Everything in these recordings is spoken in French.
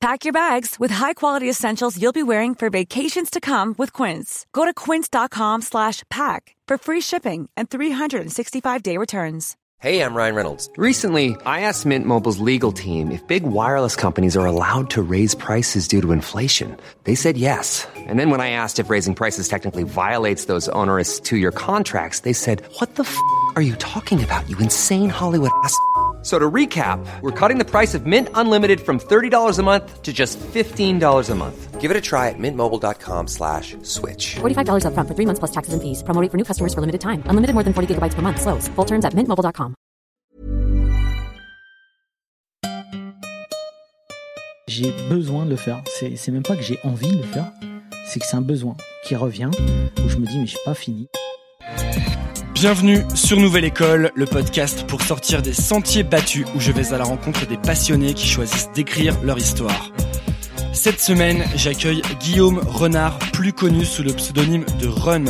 Pack your bags with high-quality essentials you'll be wearing for vacations to come with Quince. Go to quince.com slash pack for free shipping and 365-day returns. Hey, I'm Ryan Reynolds. Recently, I asked Mint Mobile's legal team if big wireless companies are allowed to raise prices due to inflation. They said yes. And then when I asked if raising prices technically violates those onerous two-year contracts, they said, what the f*** are you talking about, you insane Hollywood ass?" So to recap, we're cutting the price of Mint Unlimited from $30 a month to just $15 a month. Give it a try at mintmobile.com slash switch. $45 upfront for three months plus taxes and fees. Promo rate for new customers for limited time. Unlimited more than 40 gigabytes per month. Slows. Full terms at mintmobile.com. J'ai besoin de le faire. C'est c'est même pas que j'ai envie de le faire. C'est que c'est un besoin qui revient où je me dis mais je suis pas fini. Bienvenue sur Nouvelle École, le podcast pour sortir des sentiers battus où je vais à la rencontre des passionnés qui choisissent d'écrire leur histoire. Cette semaine, j'accueille Guillaume Renard, plus connu sous le pseudonyme de Run.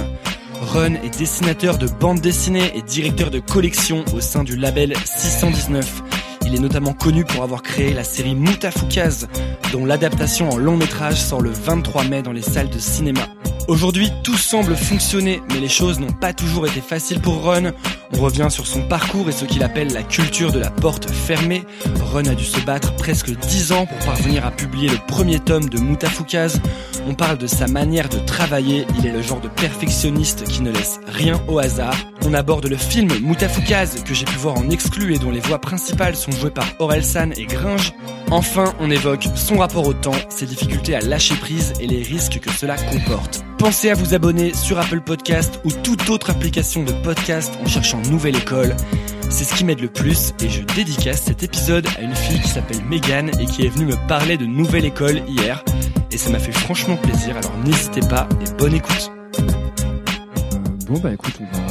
Run est dessinateur de bande dessinée et directeur de collection au sein du label 619. Il est notamment connu pour avoir créé la série Moutafoukaz, dont l'adaptation en long métrage sort le 23 mai dans les salles de cinéma. Aujourd'hui, tout semble fonctionner, mais les choses n'ont pas toujours été faciles pour Ron. On revient sur son parcours et ce qu'il appelle la culture de la porte fermée. Ron a dû se battre presque 10 ans pour parvenir à publier le premier tome de Moutafoukaz. On parle de sa manière de travailler, il est le genre de perfectionniste qui ne laisse rien au hasard. On aborde le film Moutafoukaz que j'ai pu voir en exclu et dont les voix principales sont jouées par Orelsan et Gringe. Enfin, on évoque son rapport au temps, ses difficultés à lâcher prise et les risques que cela comporte. Pensez à vous abonner sur Apple Podcast ou toute autre application de podcast en cherchant Nouvelle École. C'est ce qui m'aide le plus et je dédicace cet épisode à une fille qui s'appelle Megan et qui est venue me parler de Nouvelle École hier. Et ça m'a fait franchement plaisir, alors n'hésitez pas et bonne écoute. Bon bah écoute, on va.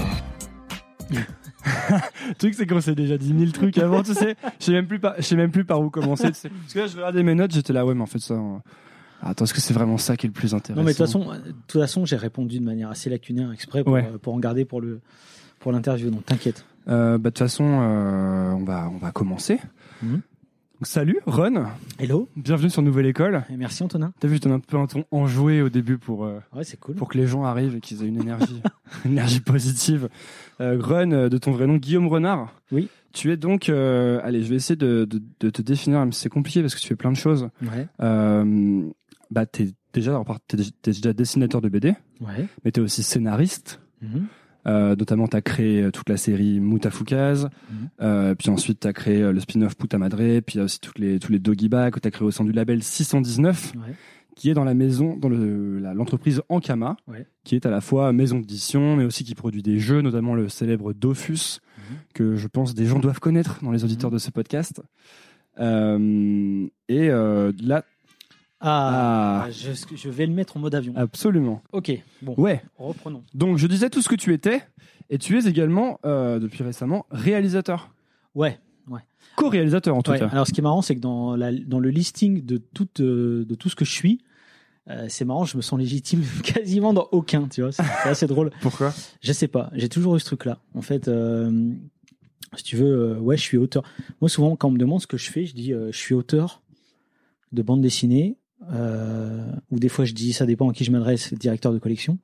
Le truc c'est qu'on s'est déjà dit mille trucs avant, tu sais. Je sais même plus par, je sais même plus par où commencer. tu sais. Parce que là, je regardais mes notes, j'étais là, ouais, mais en fait ça. euh, Attends, est-ce que c'est vraiment ça qui est le plus intéressant? Non mais de toute façon, de toute façon, j'ai répondu de manière assez lacunaire exprès pour, Ouais. euh, pour en garder pour le pour l'interview. Donc t'inquiète. Euh, bah, de toute façon, euh, on va on va commencer. Mhm. Donc, salut, Ron. Hello. Bienvenue sur Nouvelle École. Et merci Antonin. T'as vu, je donne un peu un ton enjoué au début pour euh, Ouais, c'est cool. pour que les gens arrivent et qu'ils aient une énergie, une énergie positive. Euh, Ron, euh, de ton vrai nom, Guillaume Renard. Oui. Tu es donc, euh, allez, je vais essayer de, de, de te définir, même si c'est compliqué parce que tu fais plein de choses. Ouais. Euh, bah, t'es déjà, alors, t'es, t'es déjà dessinateur de BD, Ouais. mais t'es aussi scénariste. Mhm. Euh, notamment, t'as créé euh, toute la série Moutafoukaz, Mhm. euh, puis ensuite t'as créé euh, le spin-off Puta Madre, puis il y a aussi toutes les, tous les doggy bags que t'as créé au sein du label 619 Ouais. Qui est dans la maison, dans le- l'entreprise Ankama, Ouais. qui est à la fois maison d'édition, mais aussi qui produit des jeux, notamment le célèbre Dofus, Mhm. que je pense des gens doivent connaître dans les auditeurs de ce podcast. Euh, et euh, là, Ah, Ah. Je, je vais le mettre en mode avion. absolument. Ok. Bon. Ouais. Reprenons. Donc je disais tout ce que tu étais, et tu es également, euh, depuis récemment, réalisateur. Ouais. Co-réalisateur en tout Ouais. cas. Alors ce qui est marrant, c'est que dans, la, dans le listing de tout, de tout ce que je suis, euh, c'est marrant, je me sens légitime quasiment dans aucun, tu vois. C'est assez drôle. Pourquoi Je sais pas, j'ai toujours eu ce truc-là. En fait, euh, si tu veux, euh, ouais, je suis auteur. Moi, souvent, quand on me demande ce que je fais, je dis je suis auteur de bande dessinée, ou des fois je dis ça dépend à qui je m'adresse, directeur de collection.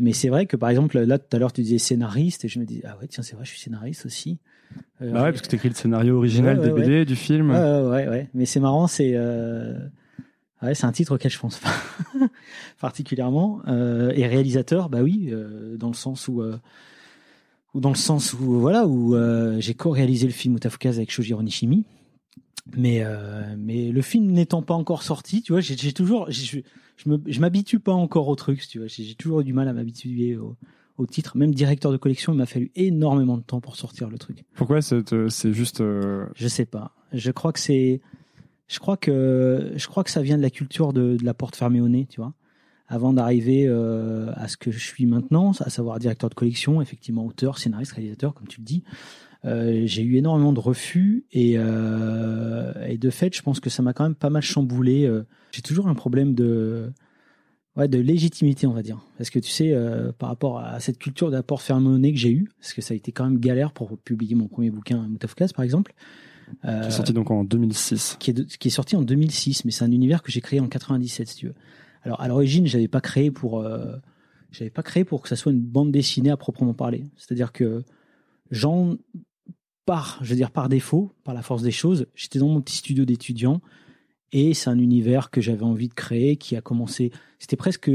Mais c'est vrai que par exemple, là tout à l'heure tu disais scénariste, et je me dis ah ouais, tiens, c'est vrai, je suis scénariste aussi. Euh, Bah ouais, parce que tu écris le scénario original Ouais, ouais, des BD, du film. Ouais, ouais, ouais, ouais. Mais c'est marrant, c'est euh... ouais, c'est un titre auquel je pense pas particulièrement. Euh, et réalisateur, bah oui, euh, dans le sens où euh, ou dans le sens où voilà où j'ai co-réalisé le film Mutafukaz avec Shojiro Nishimi. Mais mais le film n'étant pas encore sorti, tu vois, j'ai toujours je je m'habitue pas encore au truc, tu vois, j'ai toujours eu du mal à m'habituer au, au titre. Même directeur de collection, il m'a fallu énormément de temps pour sortir le truc. Pourquoi c'est c'est juste euh, Je sais pas. Je crois que c'est je crois que je crois que ça vient de la culture de, de la porte fermée au nez, tu vois. Avant d'arriver euh, à ce que je suis maintenant, à savoir directeur de collection, effectivement auteur, scénariste, réalisateur, comme tu le dis, euh, j'ai eu énormément de refus et, euh, et de fait, je pense que ça m'a quand même pas mal chamboulé. J'ai toujours un problème de de légitimité, on va dire, parce que tu sais, par rapport à cette culture d'apport fermé au nez que j'ai eu, parce que ça a été quand même galère pour publier mon premier bouquin, Moutafkaz, par exemple. Euh, qui est sorti donc en 2006 qui est, de- qui est sorti en 2006, mais c'est un univers que j'ai créé en 97, si tu veux. Alors à l'origine, j'avais pas créé pour, euh, j'avais pas créé pour que ça soit une bande dessinée à proprement parler. C'est-à-dire que j'en par, je veux dire par défaut, par la force des choses, j'étais dans mon petit studio d'étudiant et c'est un univers que j'avais envie de créer, qui a commencé. C'était presque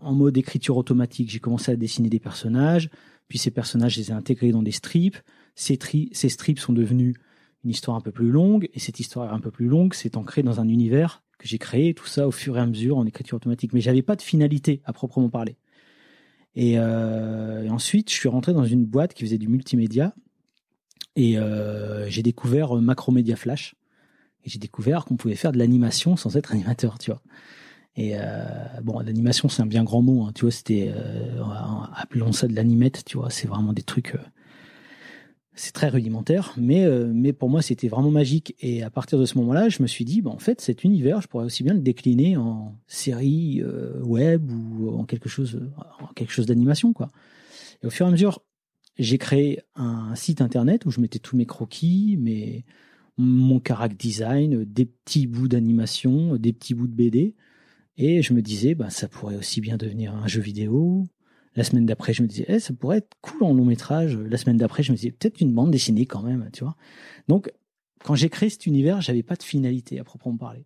en mode écriture automatique. J'ai commencé à dessiner des personnages, puis ces personnages, je les ai intégrés dans des strips. Ces, tri- ces strips sont devenus une histoire un peu plus longue, et cette histoire un peu plus longue s'est ancrée dans un univers que j'ai créé, tout ça au fur et à mesure en écriture automatique. Mais j'avais pas de finalité à proprement parler. Et, euh, ensuite, je suis rentré dans une boîte qui faisait du multimédia, et euh, j'ai découvert euh, Macromedia Flash. Et j'ai découvert qu'on pouvait faire de l'animation sans être animateur, tu vois. Et bon, l'animation, c'est un bien grand mot. Hein, tu vois, c'était appelons ça de l'animette, tu vois. C'est vraiment des trucs. C'est très rudimentaire, mais euh, mais pour moi, c'était vraiment magique. Et à partir de ce moment-là, je me suis dit, bah, en fait, cet univers, je pourrais aussi bien le décliner en série euh, web ou en quelque chose, chose d'animation, quoi. Et au fur et à mesure, j'ai créé un site internet où je mettais tous mes croquis, mes mon character design, des petits bouts d'animation, des petits bouts de BD. Et je me disais, bah, ça pourrait aussi bien devenir un jeu vidéo. La semaine d'après, je me disais, eh, ça pourrait être cool en long métrage. La semaine d'après, je me disais, peut-être une bande dessinée quand même, tu vois. Donc, quand j'ai créé cet univers, j'avais pas de finalité à proprement parler.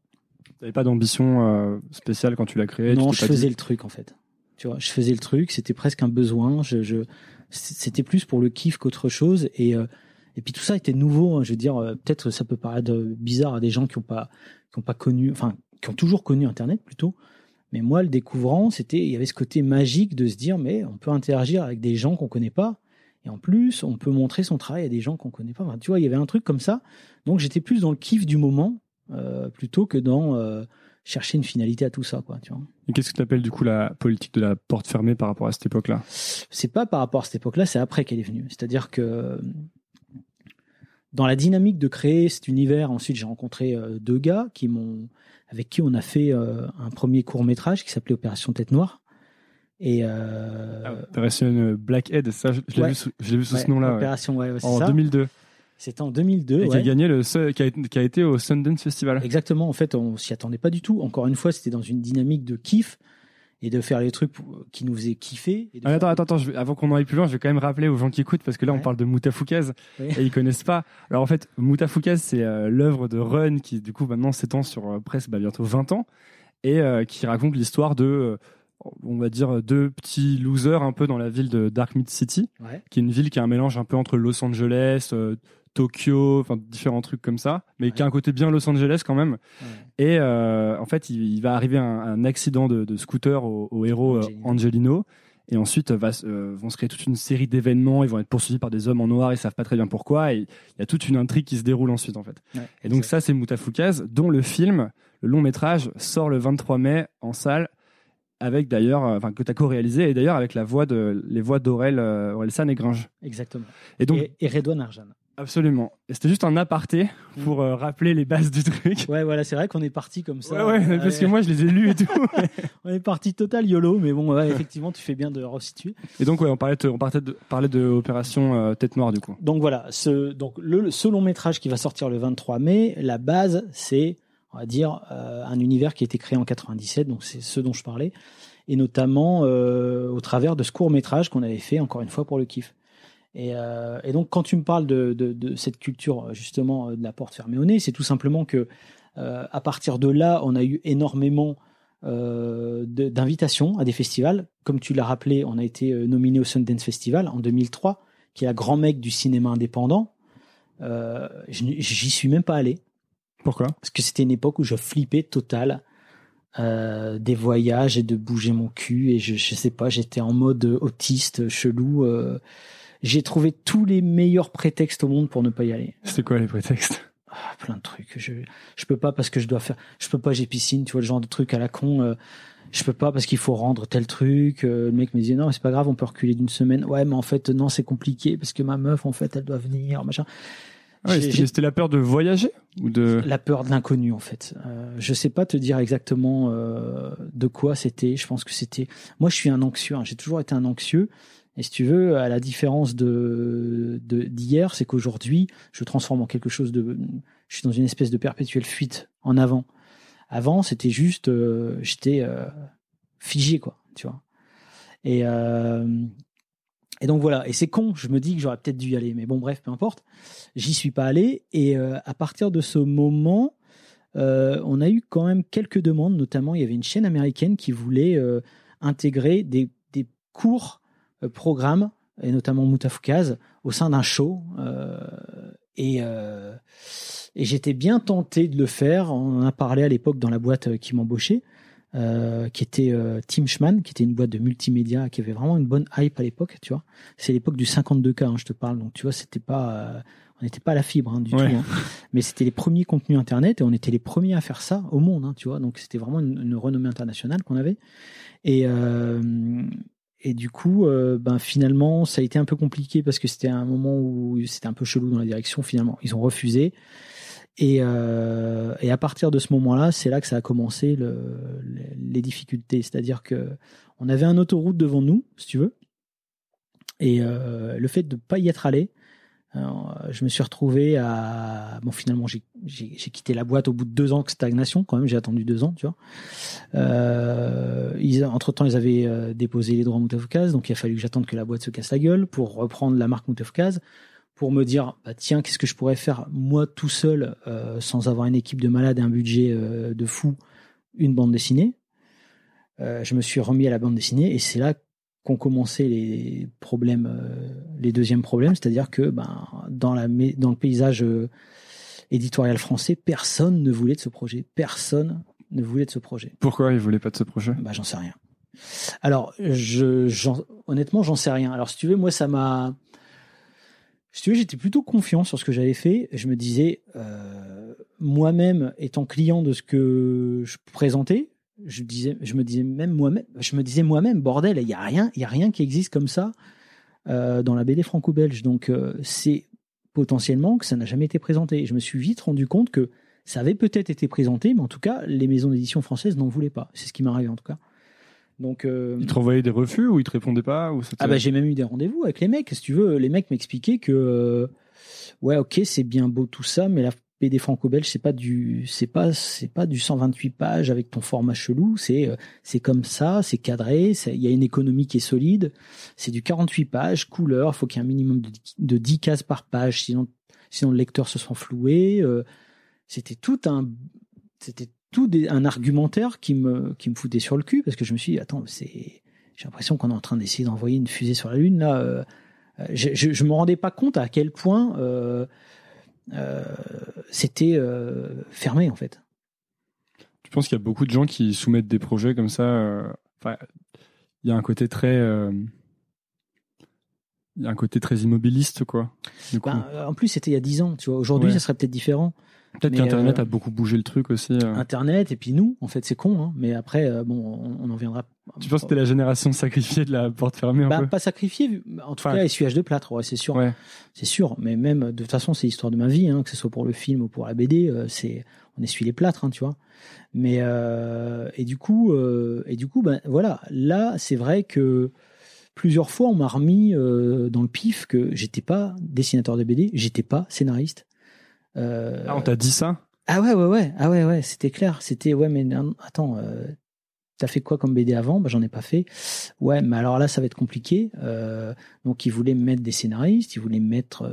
T'avais pas d'ambition euh, spéciale quand tu l'as créé non, je faisais dit- le truc en fait. Tu vois, je faisais le truc, c'était presque un besoin. Je, je, c'était plus pour le kiff qu'autre chose. Et euh, et puis tout ça était nouveau. hein. je veux dire, euh, peut-être ça peut paraître bizarre à des gens qui ont pas qui ont pas connu, enfin qui ont toujours connu Internet plutôt. Mais moi, le découvrant, c'était il y avait ce côté magique de se dire, mais on peut interagir avec des gens qu'on connaît pas. Et en plus, on peut montrer son travail à des gens qu'on connaît pas. Enfin, tu vois, il y avait un truc comme ça. Donc j'étais plus dans le kiff du moment euh, plutôt que dans euh, chercher une finalité à tout ça, quoi. Tu vois. Et qu'est-ce que tu appelles du coup la politique de la porte fermée par rapport à cette époque-là? C'est pas par rapport à cette époque-là, c'est après qu'elle est venue. C'est-à-dire que dans la dynamique de créer cet univers, ensuite j'ai rencontré euh, deux gars qui m'ont, avec qui on a fait euh, un premier court métrage qui s'appelait Opération Tête Noire. Et euh, Opération Blackhead, ça, je, je l'ai vu sous, je l'ai vu sous ouais, ce nom-là. Opération, ouais, ouais, En ça. 2002. C'était en 2002. Et qui a gagné le, a, qui a été au Sundance Festival. Exactement. En fait, on s'y attendait pas du tout. Encore une fois, c'était dans une dynamique de kiff et de faire les trucs qui nous faisaient kiffer. et de Ah, attends, attends, attends, je vais- avant qu'on aille plus loin, je vais quand même rappeler aux gens qui écoutent, parce que là, on Ouais. parle de Moutafoukaz, Oui. et ils connaissent pas. Alors, en fait, Moutafoukaz, c'est euh, l'œuvre de Run, qui, du coup, maintenant s'étend sur euh, presque bah, bientôt 20 ans, et euh, qui raconte l'histoire de, on va dire, deux petits losers un peu dans la ville de Dark Mid City, Ouais. qui est une ville qui est un mélange un peu entre Los Angeles, Tokyo, enfin, différents trucs comme ça, mais qui a un côté bien Los Angeles quand même. Ouais. Et euh, en fait, il, il va arriver un, un accident de, de scooter au, au héros euh, Angelino. Angelino. Et ensuite, euh, va, euh, vont se créer toute une série d'événements. Ils vont être poursuivis par des hommes en noir. Ils savent pas très bien pourquoi. Et il y a toute une intrigue qui se déroule ensuite, en fait. Ouais, Et donc exact. ça, c'est Moutafoukaz, dont le film, le long métrage, sort le 23 mai en salle. Avec d'ailleurs, enfin que tu as co-réalisé et d'ailleurs avec la voix de les voix d'Aurel Aurel San et Gringe. Exactement. Et donc et, et Redouane Arjan. Absolument. Et c'était juste un aparté pour euh, rappeler les bases du truc. Ouais, voilà, c'est vrai qu'on est parti comme ça. Ouais, ouais, parce que moi je les ai lus et tout. on est parti total YOLO, mais bon, ouais, effectivement, tu fais bien de resituer. Et donc, ouais, on parlait de, on partait de, parlait de Opération euh, Tête Noire, du coup. Donc voilà, ce, donc le, ce long métrage qui va sortir le 23 mai, la base, c'est, on va dire, euh, un univers qui a été créé en 97, donc c'est ce dont je parlais, et notamment au travers de ce court métrage qu'on avait fait, encore une fois, pour le kiff. Et, euh, et donc, quand tu me parles de, de, de cette culture, justement, euh, de la porte fermée au nez, c'est tout simplement que, euh, à partir de là, on a eu énormément euh, d'invitations à des festivals. Comme tu l'as rappelé, on a été euh, nominé au Sundance Festival en 2003 qui est la grand mec du cinéma indépendant, euh, j'y suis même pas allé Pourquoi? Parce que c'était une époque où je flippais total euh, des voyages et de bouger mon cul et je, je sais pas, j'étais en mode autiste, chelou. euh. J'ai trouvé tous les meilleurs prétextes au monde pour ne pas y aller. C'était quoi les prétextes? Ah, plein de trucs. Je je peux pas parce que je dois faire. Je peux pas. J'ai piscine. Tu vois le genre de truc à la con. euh, je peux pas parce qu'il faut rendre tel truc. Euh, le mec me disait non, c'est pas grave, on peut reculer d'une semaine. Ouais, mais en fait non, c'est compliqué parce que ma meuf en fait elle doit venir, machin. Ouais, c'était la peur de voyager ou de La peur de l'inconnu en fait. Euh, je sais pas te dire exactement euh, de quoi c'était. Je pense que c'était. Moi, je suis un anxieux. hein. J'ai toujours été un anxieux. Et si tu veux, à la différence de d'hier, c'est qu'aujourd'hui, je transforme en quelque chose de. Je suis dans une espèce de perpétuelle fuite en avant. Avant, c'était juste, euh, j'étais euh, figé quoi, tu vois. Et euh, et donc voilà. Et c'est con. Je me dis que j'aurais peut-être dû y aller, mais bon, bref, peu importe. J'y suis pas allé. Et à partir de ce moment, on a eu quand même quelques demandes. Notamment, il y avait une chaîne américaine qui voulait intégrer des, des courts euh, programmes, et notamment Moutafoukaz, au sein d'un show. Euh, et euh, et j'étais bien tenté de le faire. On en a parlé à l'époque dans la boîte qui m'embauchait. Euh, qui était euh, Team Schman, qui était une boîte de multimédia, qui avait vraiment une bonne hype à l'époque, tu vois. C'est l'époque du 52K, hein, je te parle. Donc, tu vois, c'était pas, euh, on n'était pas à la fibre hein, du Ouais. tout. hein. Mais c'était les premiers contenus Internet et on était les premiers à faire ça au monde, tu vois. Donc, c'était vraiment une, une renommée internationale qu'on avait. Et, et du coup, euh, ben finalement, ça a été un peu compliqué parce que c'était un moment où c'était un peu chelou dans la direction. Finalement, ils ont refusé. Et, euh, et à partir de ce moment-là, c'est là que ça a commencé le, les, difficultés. C'est-à-dire que on avait un autoroute devant nous, si tu veux, et euh, le fait de pas y être allé, alors, je me suis retrouvé à bon finalement j'ai quitté la boîte au bout de deux ans de stagnation quand même j'ai attendu deux ans tu vois. Euh, ils entre temps ils avaient euh, déposé les droits Moutafkaz donc il a fallu que j'attende que la boîte se casse la gueule pour reprendre la marque Moutafkaz pour me dire bah, tiens qu'est-ce que je pourrais faire moi tout seul euh, sans avoir une équipe de malades et un budget euh, de fou une bande dessinée. Euh, je me suis remis à la bande dessinée et c'est là qu'ont commencé les problèmes, euh, les deuxièmes problèmes, c'est-à-dire que ben, dans, la, dans le paysage euh, éditorial français, personne ne voulait de ce projet. Personne ne voulait de ce projet. Pourquoi ils voulaient pas de ce projet? Bah, j'en sais rien. Alors, je, honnêtement, j'en sais rien. Alors, si tu veux, moi, ça m'a. Si tu veux, j'étais plutôt confiant sur ce que j'avais fait. Je me disais, euh, moi-même, étant client de ce que je présentais, je disais, je me disais même moi-même, je me disais moi-même, bordel, il y a rien, il y a rien qui existe comme ça euh, dans la BD franco-belge. Donc, euh, c'est potentiellement que ça n'a jamais été présenté. Je me suis vite rendu compte que ça avait peut-être été présenté, mais en tout cas, les maisons d'édition françaises n'en voulaient pas. C'est ce qui m'est arrivé en tout cas. Donc, euh, Ils te renvoyaient des refus ou ils te répondaient pas ou ah bah j'ai même eu des rendez-vous avec les mecs. Si tu veux, les mecs m'expliquaient que ouais, ok, c'est bien beau tout ça, mais la BD franco-belge, c'est pas du, c'est pas, c'est pas du 128 pages avec ton format chelou. C'est, euh, c'est comme ça, c'est cadré. Il y a une économie qui est solide. C'est du 48 pages, couleur. Faut qu'il y ait un minimum de, de 10 cases par page, sinon, sinon le lecteur se sent floué. Euh, c'était tout un, c'était tout un argumentaire qui me, qui me foutait sur le cul parce que je me suis dit, attends, j'ai l'impression qu'on est en train d'essayer d'envoyer une fusée sur la Lune. Là, euh, je, je, me rendais pas compte à quel point c'était euh, fermé en fait. Tu penses qu'il y a beaucoup de gens qui soumettent des projets comme ça euh, il y a un côté très, euh, il y a un côté très immobiliste, quoi. Du coup, Ben, euh, en plus, c'était il y a 10 ans. Tu vois, aujourd'hui, Ouais. ça serait peut-être différent. Peut-être qu'Internet euh, a beaucoup bougé le truc aussi. euh. Internet et puis nous, en fait, c'est con. Hein, mais après, euh, bon, on, on en viendra. Tu penses que c'était la génération sacrifiée de la porte fermée un Bah, peu? pas sacrifié, vu- en tout Enfin, cas, essuyage de plâtre, ouais, c'est sûr. Ouais. C'est sûr, mais même de toute façon, c'est l'histoire de ma vie, hein, que ce soit pour le film ou pour la BD, c'est on essuie les plâtres, hein, tu vois. Mais et du coup, et du coup, ben voilà, là, c'est vrai que plusieurs fois, on m'a remis dans le pif que j'étais pas dessinateur de BD, j'étais pas scénariste. Euh, Ah, on t'a dit ça? Ah ouais, ouais, ouais, ah ouais, ouais, c'était clair. C'était ouais, mais non, attends, euh, t'as fait quoi comme BD avant? Bah j'en ai pas fait. Ouais, mais alors là, ça va être compliqué. Euh, donc ils voulaient me mettre des scénaristes, ils voulaient me mettre.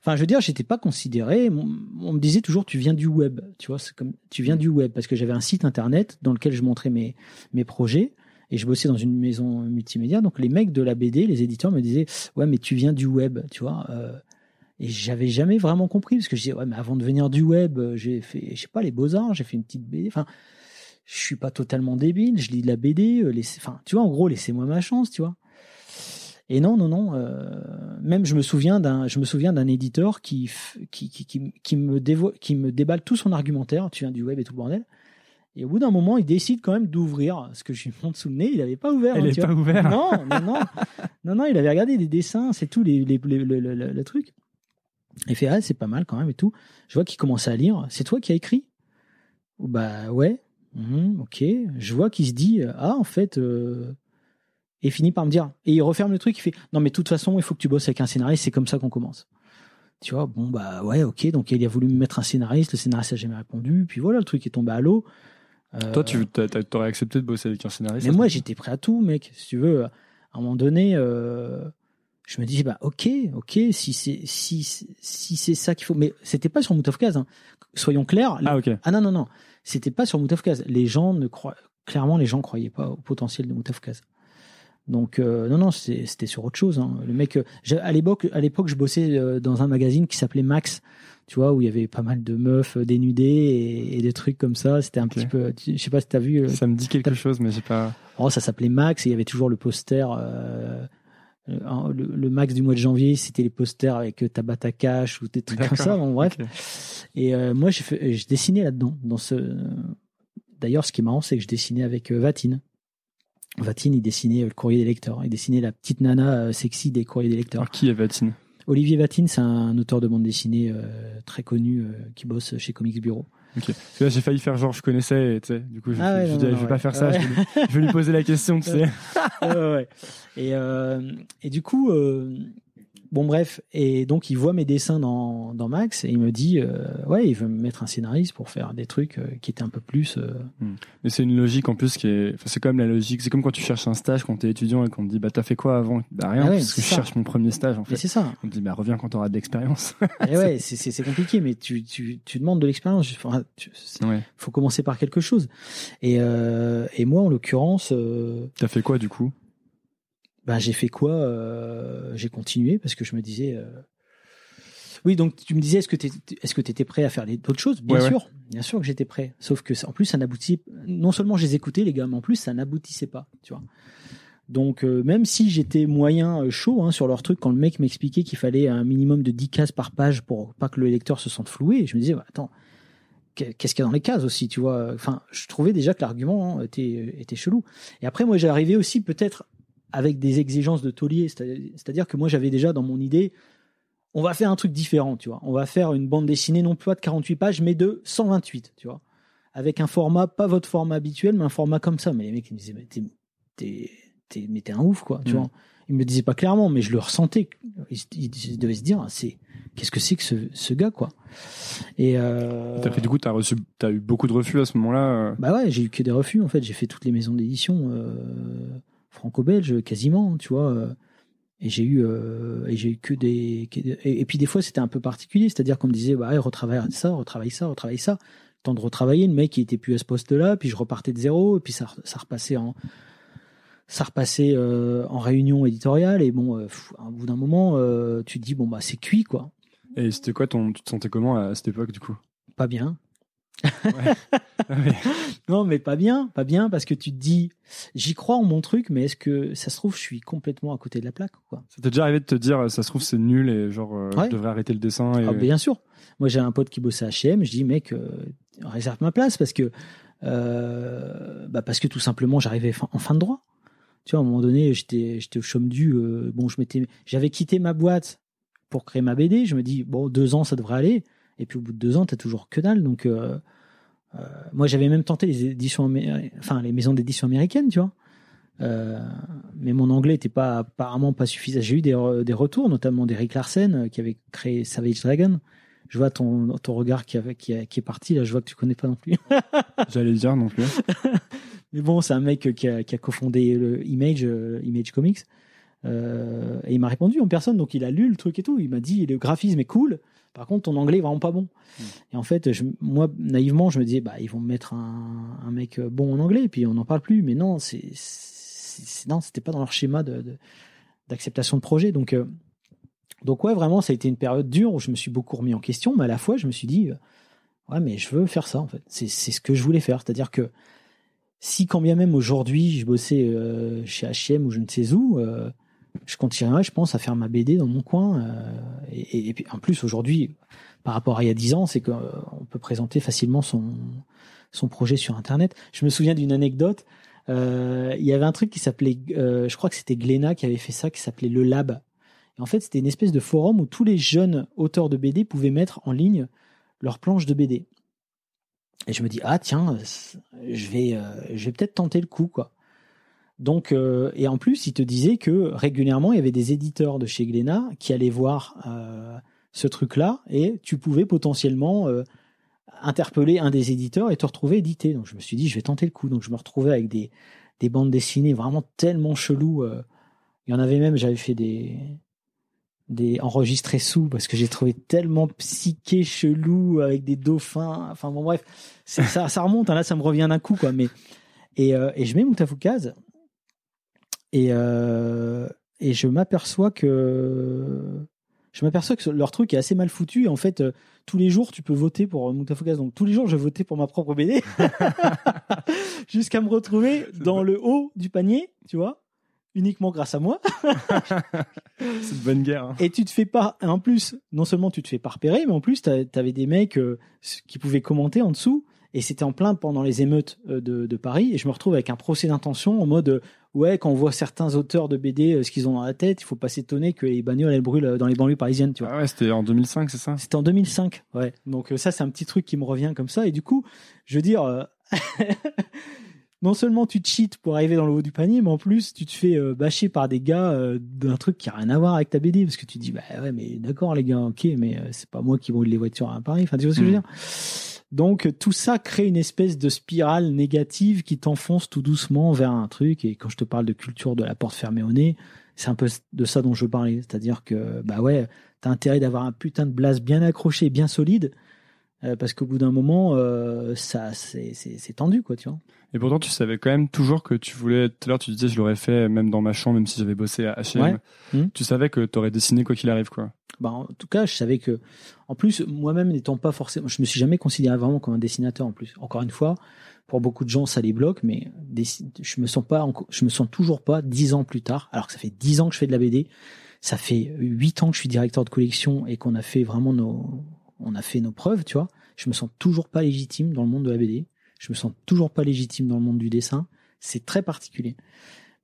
Enfin, je veux dire, j'étais pas considéré. On, on me disait toujours, tu viens du web. Tu vois, c'est comme tu viens du web parce que j'avais un site internet dans lequel je montrais mes mes projets Et je bossais dans une maison multimédia. Donc les mecs de la BD, les éditeurs me disaient Ouais, mais tu viens du web, tu vois. Euh, et j'avais jamais vraiment compris parce que je disais Ouais, mais avant de venir du web, euh, j'ai fait, je sais pas, les beaux-arts, j'ai fait une petite BD. Enfin, je suis pas totalement débile, je lis de la BD. euh, laissez- Enfin, tu vois, en gros, laissez-moi ma chance, tu vois. Et non, non, non. euh, même je me souviens d'un, je me souviens d'un éditeur qui, qui, qui, qui, qui me dévo- qui me déballe tout son argumentaire. Tu viens du web et tout le bordel. Et au bout d'un moment, il décide quand même d'ouvrir ce que je lui montre sous le nez. Il n'avait pas ouvert. Elle hein, tu pas vois. ouverte. Non, non, non, non, non. Il avait regardé des dessins, c'est tout, les, les, les- le, le- le- le truc. Il fait ah c'est pas mal quand même et tout. Je vois qu'il commence à lire. C'est toi qui as écrit? Bah ouais. Mhm, ok. Je vois qu'il se dit ah en fait. euh, et finit par me dire et il referme le truc. Il fait non mais de toute façon il faut que tu bosses avec un scénariste. C'est comme ça qu'on commence. Tu vois bon bah ouais ok donc il a voulu me mettre un scénariste. Le scénariste a jamais répondu. Puis voilà le truc est tombé à l'eau. Euh, Toi, tu t'aurais accepté de bosser avec un scénariste mais moi, j'étais prêt à tout, mec. Si tu veux, à un moment donné, euh, je me dis, bah, ok, ok, si c'est si, si c'est ça qu'il faut. Mais c'était pas sur Mout of Kaz, hein. Soyons clairs. Ah, ok. Ah non, non, non. C'était pas sur Mout of Kaz. Les gens ne croient, clairement, les gens croyaient pas au potentiel de Mout of Kaz. Donc, euh, non, non, c'était sur autre chose. hein. Le mec, euh, à l'époque, à l'époque, je bossais euh, dans un magazine qui s'appelait Max, tu vois, où il y avait pas mal de meufs dénudées et, et des trucs comme ça. C'était un petit peu, je sais pas si t'as vu. Ça me dit quelque chose, mais j'ai pas. Oh, ça s'appelait Max et il y avait toujours le poster. euh, le, le Max du mois de janvier, c'était les posters avec euh, Tabata Cash ou des trucs comme ça. Bon, bref. Et euh, moi, je dessinais là-dedans. Dans ce. D'ailleurs, ce qui est marrant, c'est que je dessinais avec euh, Vatine. Vatine, il dessinait euh, le courrier des lecteurs. Il dessinait la petite nana euh, sexy des courriers des lecteurs. Alors, qui est Vatine? Olivier Vatine, c'est un auteur de bande dessinée euh, très connu euh, qui bosse chez Comics Bureau. Ok. Parce que là, j'ai failli faire genre, je connaissais, tu sais, du coup, je, Ah ouais, je non, dis, non, je vais ouais. pas faire ça, Ouais. je, vais lui, je vais lui poser la question, tu sais. ouais, ouais. Et, euh, et du coup, euh, bon bref, et donc il voit mes dessins dans, dans Max et il me dit, euh, ouais, il veut me mettre un scénariste pour faire des trucs euh, qui étaient un peu plus. euh, Mais c'est une logique en plus qui est. Enfin, c'est comme la logique. C'est comme quand tu cherches un stage quand t'es étudiant et qu'on te dit, bah, t'as fait quoi avant? Bah, rien, Ah ouais, parce que c'est je cherche mon premier stage, en fait. c'est ça. On te dit, bah, reviens quand t'auras de l'expérience. Et ouais, c'est- compliqué, mais tu, tu, tu demandes de l'expérience. Enfin, tu- ouais. faut commencer par quelque chose. Et, et moi, en l'occurrence, T'as fait quoi, du coup? Ben, j'ai fait quoi Euh, J'ai continué parce que je me disais. euh, Oui, donc tu me disais, est-ce que tu que étais prêt à faire d'autres choses? Bien Ouais, ouais. sûr, bien sûr que j'étais prêt. Sauf que ça- en plus, ça n'aboutissait. Non seulement je les écoutais les gars, mais en plus ça n'aboutissait pas, tu vois. Donc euh, même si j'étais moyen chaud hein, sur leur truc, quand le mec m'expliquait qu'il fallait un minimum de 10 cases par page pour pas que le lecteur se sente floué, je me disais, bah, attends, qu'est- qu'est-ce qu'il y a dans les cases aussi, tu vois? Enfin, je trouvais déjà que l'argument hein, était, était chelou. Et après, moi, j'arrivais aussi peut-être avec des exigences de taulier, c'est-à- c'est-à-dire que moi, j'avais déjà dans mon idée, on va faire un truc différent, tu vois. On va faire une bande dessinée non pas de 48 pages, mais de 128, tu vois. Avec un format, pas votre format habituel, mais un format comme ça. Mais les mecs, ils me disaient, mais t'es, t'es, t'es- mais t'es un ouf, quoi, tu Mm. vois. Ils me le disaient pas clairement, mais je le ressentais. Ils, devaient se dire, c'est, qu'est-ce que c'est que ce, ce gars, quoi. Et, euh, T'as fait, du coup, t'as reçu, t'as eu beaucoup de refus à ce moment-là. euh. bah ouais, j'ai eu que des refus en fait. J'ai fait toutes les maisons d'édition euh, franco-belges quasiment, tu vois. euh, Et j'ai eu euh, et j'ai eu que des et, et puis des fois c'était un peu particulier, c'est-à-dire qu'on me disait bah retravaille ça, retravaille ça, retravaille ça. Temps de retravailler, le mec il était plus à ce poste-là, puis je repartais de zéro, et puis ça ça repassait en ça repassait euh, en réunion éditoriale et bon, euh, pff, au bout d'un moment, tu te dis bon bah c'est cuit quoi, Et c'était quoi ton, tu te sentais comment à cette époque, du coup? Pas bien. Ouais. Non, mais pas bien, pas bien, parce que tu te dis, j'y crois en mon truc, mais est-ce que ça se trouve, je suis complètement à côté de la plaque, quoi? Ça t'est déjà arrivé de te dire, ça se trouve, c'est nul et genre, euh, Ouais. je devrais arrêter le dessin et... Ah, Bien sûr. Moi, j'ai un pote qui bossait à H&M, je dis, mec, euh, réserve ma place, parce que, euh, bah, parce que tout simplement, j'arrivais en fin de droit. Tu vois, à un moment donné, j'étais, j'étais au chôme du. bon, je m'étais, j'avais quitté ma boîte pour créer ma BD. Je me dis, bon, deux ans, ça devrait aller. Et puis au bout de deux ans, t'as toujours que dalle. Donc, euh, euh, moi, j'avais même tenté les éditions, enfin, les maisons d'édition américaines, tu vois. Euh, mais mon anglais était pas apparemment pas suffisant. J'ai eu des, re- des retours, notamment d'Eric Larsen qui avait créé Savage Dragon. Je vois ton, ton regard qui, avait, qui, a- qui est parti là. Je vois que tu connais pas non plus. J'allais le dire non plus. Mais bon, c'est un mec qui a, qui a cofondé le Image, Image Comics. Et il m'a répondu en personne, donc il a lu le truc et tout. Il m'a dit le graphisme est cool, par contre ton anglais est vraiment pas bon. Hmm. Et en fait, je, moi naïvement, je me disais bah ils vont me mettre un, un mec bon en anglais, et puis on n'en parle plus. Mais non, c'est non, c'était pas dans leur schéma de d'acceptation de, projet. Donc euh, donc ouais, vraiment, ça a été une période dure où je me suis beaucoup remis en question, mais à la fois, je me suis dit, euh, ouais, mais je veux faire ça, en fait. C'est c'est ce que je voulais faire. C'est-à-dire que si, quand bien même aujourd'hui, je bossais euh, chez H&M ou je ne sais où, euh, je continuerais, je pense, à faire ma BD dans mon coin. euh, et, en plus, aujourd'hui, par rapport à il y a 10 ans, c'est qu'on peut présenter facilement son, son projet sur Internet. Je me souviens d'une anecdote. Euh, il y avait un truc qui s'appelait, euh, je crois que c'était Glénat qui avait fait ça, qui s'appelait Le Lab. Et en fait, c'était une espèce de forum où tous les jeunes auteurs de BD pouvaient mettre en ligne leurs planches de BD. Et je me dis ah tiens, je vais, euh, je vais peut-être tenter le coup quoi. Donc euh, et en plus, il te disait que régulièrement il y avait des éditeurs de chez Glénat qui allaient voir euh, ce truc-là et tu pouvais potentiellement euh, interpeller un des éditeurs et te retrouver édité. Donc je me suis dit je vais tenter le coup. Donc je me retrouvais avec des des bandes dessinées vraiment tellement cheloues. euh, il y en avait même, j'avais fait des des enregistrés sous parce que j'ai trouvé tellement psyché chelou avec des dauphins enfin bon bref ça ça remonte hein, là ça me revient d'un coup quoi mais et, euh, et je mets Moutafoukaz et euh, et je m'aperçois que je m'aperçois que leur truc est assez mal foutu et en fait euh, tous les jours tu peux voter pour Moutafoukaz donc tous les jours je votais pour ma propre BD jusqu'à me retrouver dans le haut du panier tu vois uniquement grâce à moi C'est une bonne guerre. hein. et tu te fais pas, en plus, non seulement tu te fais pas repérer, mais en plus, t'a- t'avais des mecs euh, qui pouvaient commenter en dessous. Et c'était en plein pendant les émeutes euh, de, de Paris. Et je me retrouve avec un procès d'intention en mode, euh, ouais, quand on voit certains auteurs de BD, euh, ce qu'ils ont dans la tête, il faut pas s'étonner que les bagnoles, elles brûlent euh, dans les banlieues parisiennes, tu vois. Ah ouais, c'était en 2005, c'est ça? C'était en 2005, ouais. Donc euh, ça, c'est un petit truc qui me revient comme ça. Et du coup, je veux dire, euh, non seulement tu te cheats pour arriver dans le haut du panier, mais en plus, tu te fais bâcher par des gars d'un truc qui a rien à voir avec ta BD, parce que tu te dis, bah ouais, mais d'accord les gars, ok, mais c'est pas moi qui brûle les voitures à Paris. Enfin, tu vois ce que je veux Mm. dire? Donc tout ça crée une espèce de spirale négative qui t'enfonce tout doucement vers un truc. Et quand je te parle de culture de la porte fermée au nez, c'est un peu de ça dont je parlais. C'est-à-dire que bah ouais, t'as intérêt d'avoir un putain de blase bien accroché, bien solide, euh, parce qu'au bout d'un moment, euh, ça c'est tendu quoi, tu vois. Et pourtant, tu savais quand même toujours que tu voulais. Tout à l'heure, tu disais, je l'aurais fait même dans ma chambre, même si j'avais bossé à H&M. Ouais. Tu savais que t'aurais dessiné quoi qu'il arrive, quoi. Bah, en tout cas, je savais que, en plus, moi-même n'étant pas forcément, je me suis jamais considéré vraiment comme un dessinateur en plus. Encore une fois, pour beaucoup de gens, ça les bloque, mais je me sens pas, je me sens toujours pas dix ans plus tard, alors que ça fait dix ans que je fais de la BD. Ça fait huit ans que je suis directeur de collection et qu'on a fait vraiment nos, on a fait nos preuves, tu vois. Je me sens toujours pas légitime dans le monde de la BD. Je me sens toujours pas légitime dans le monde du dessin. C'est très particulier.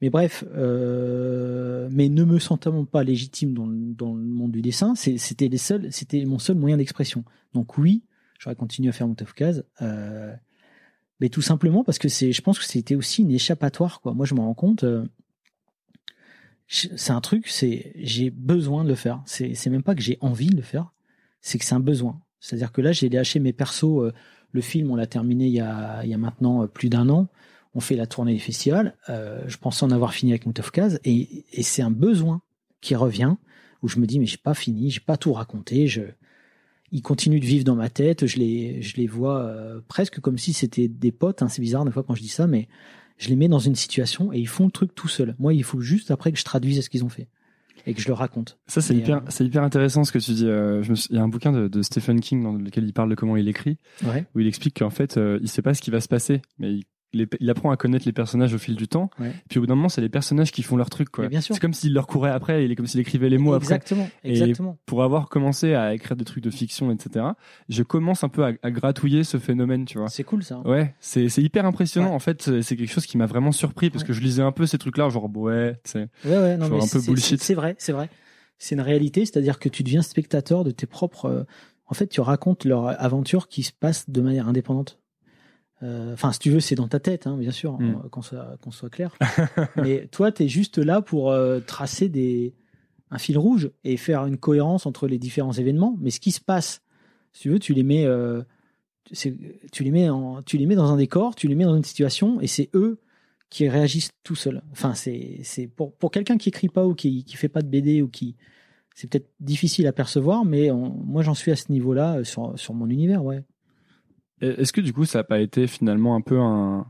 Mais bref, euh, mais ne me sentant pas légitime dans, le- monde du dessin, c'était mon seul moyen d'expression. Donc oui, j'aurais continué à faire mon Tafkaz, euh, mais tout simplement parce que c'est, je pense que c'était aussi une échappatoire. Moi, je m'en rends compte. euh, c'est un truc, c'est, j'ai besoin de le faire. C'est, même pas que j'ai envie de le faire, c'est que c'est un besoin. C'est-à-dire que là, j'ai lâché mes persos. le film, on l'a terminé il y a, maintenant plus d'un an. On fait la tournée des festivals. Euh, je pensais en avoir fini avec Moutafkaz et, et c'est un besoin qui revient où je me dis mais j'ai pas fini, j'ai pas tout raconté. Je, ils continuent de vivre dans ma tête. Je les, je les vois euh, presque comme si c'était des potes. hein. c'est bizarre des fois quand je dis ça, mais je les mets dans une situation et ils font le truc tout seuls. Moi, il faut juste après que je traduise ce qu'ils ont fait et que je le raconte. Ça, c'est hyper, euh, c'est hyper intéressant ce que tu dis. Euh, je me suis- Il y a un bouquin de, de Stephen King dans lequel il parle de comment il écrit, Ouais. où il explique qu'en fait, euh, il sait pas ce qui va se passer, mais il, les- il apprend à connaître les personnages au fil du temps. Ouais. Puis au bout d'un moment, c'est les personnages qui font leur truc, quoi. Mais bien sûr. C'est comme s'il leur courait après, il est comme s'il écrivait les mots après. exactement, Et exactement. Pour avoir commencé à écrire des trucs de fiction, etc., je commence un peu à, à gratouiller ce phénomène, tu vois. C'est cool ça. Ouais, c'est c'est hyper impressionnant. Ouais. En fait, c'est c'est quelque chose qui m'a vraiment surpris parce Ouais. que je lisais un peu ces trucs-là, genre ouais, tu sais. Ouais, non, Genre un peu c'est- bullshit. c'est- C'est vrai, c'est vrai. C'est une réalité, c'est-à-dire que tu deviens spectateur de tes propres. euh, En fait, tu racontes leur aventure qui se passe de manière indépendante. Euh, Enfin, si tu veux, c'est dans ta tête, hein, bien sûr, Mm. euh, qu'on soit, qu'on soit clair. mais toi, tu es juste là pour euh, tracer des, un fil rouge et faire une cohérence entre les différents événements. Mais ce qui se passe, si tu veux, tu les mets, euh, tu les mets, en, tu les mets dans un décor, tu les mets dans une situation, et c'est eux qui réagissent tout seuls. Enfin, c'est c'est pour pour quelqu'un qui écrit pas ou qui qui fait pas de BD ou qui c'est peut-être difficile à percevoir, mais moi j'en suis à ce niveau-là sur sur mon univers, ouais. Est-ce que du coup ça n'a pas été finalement un peu un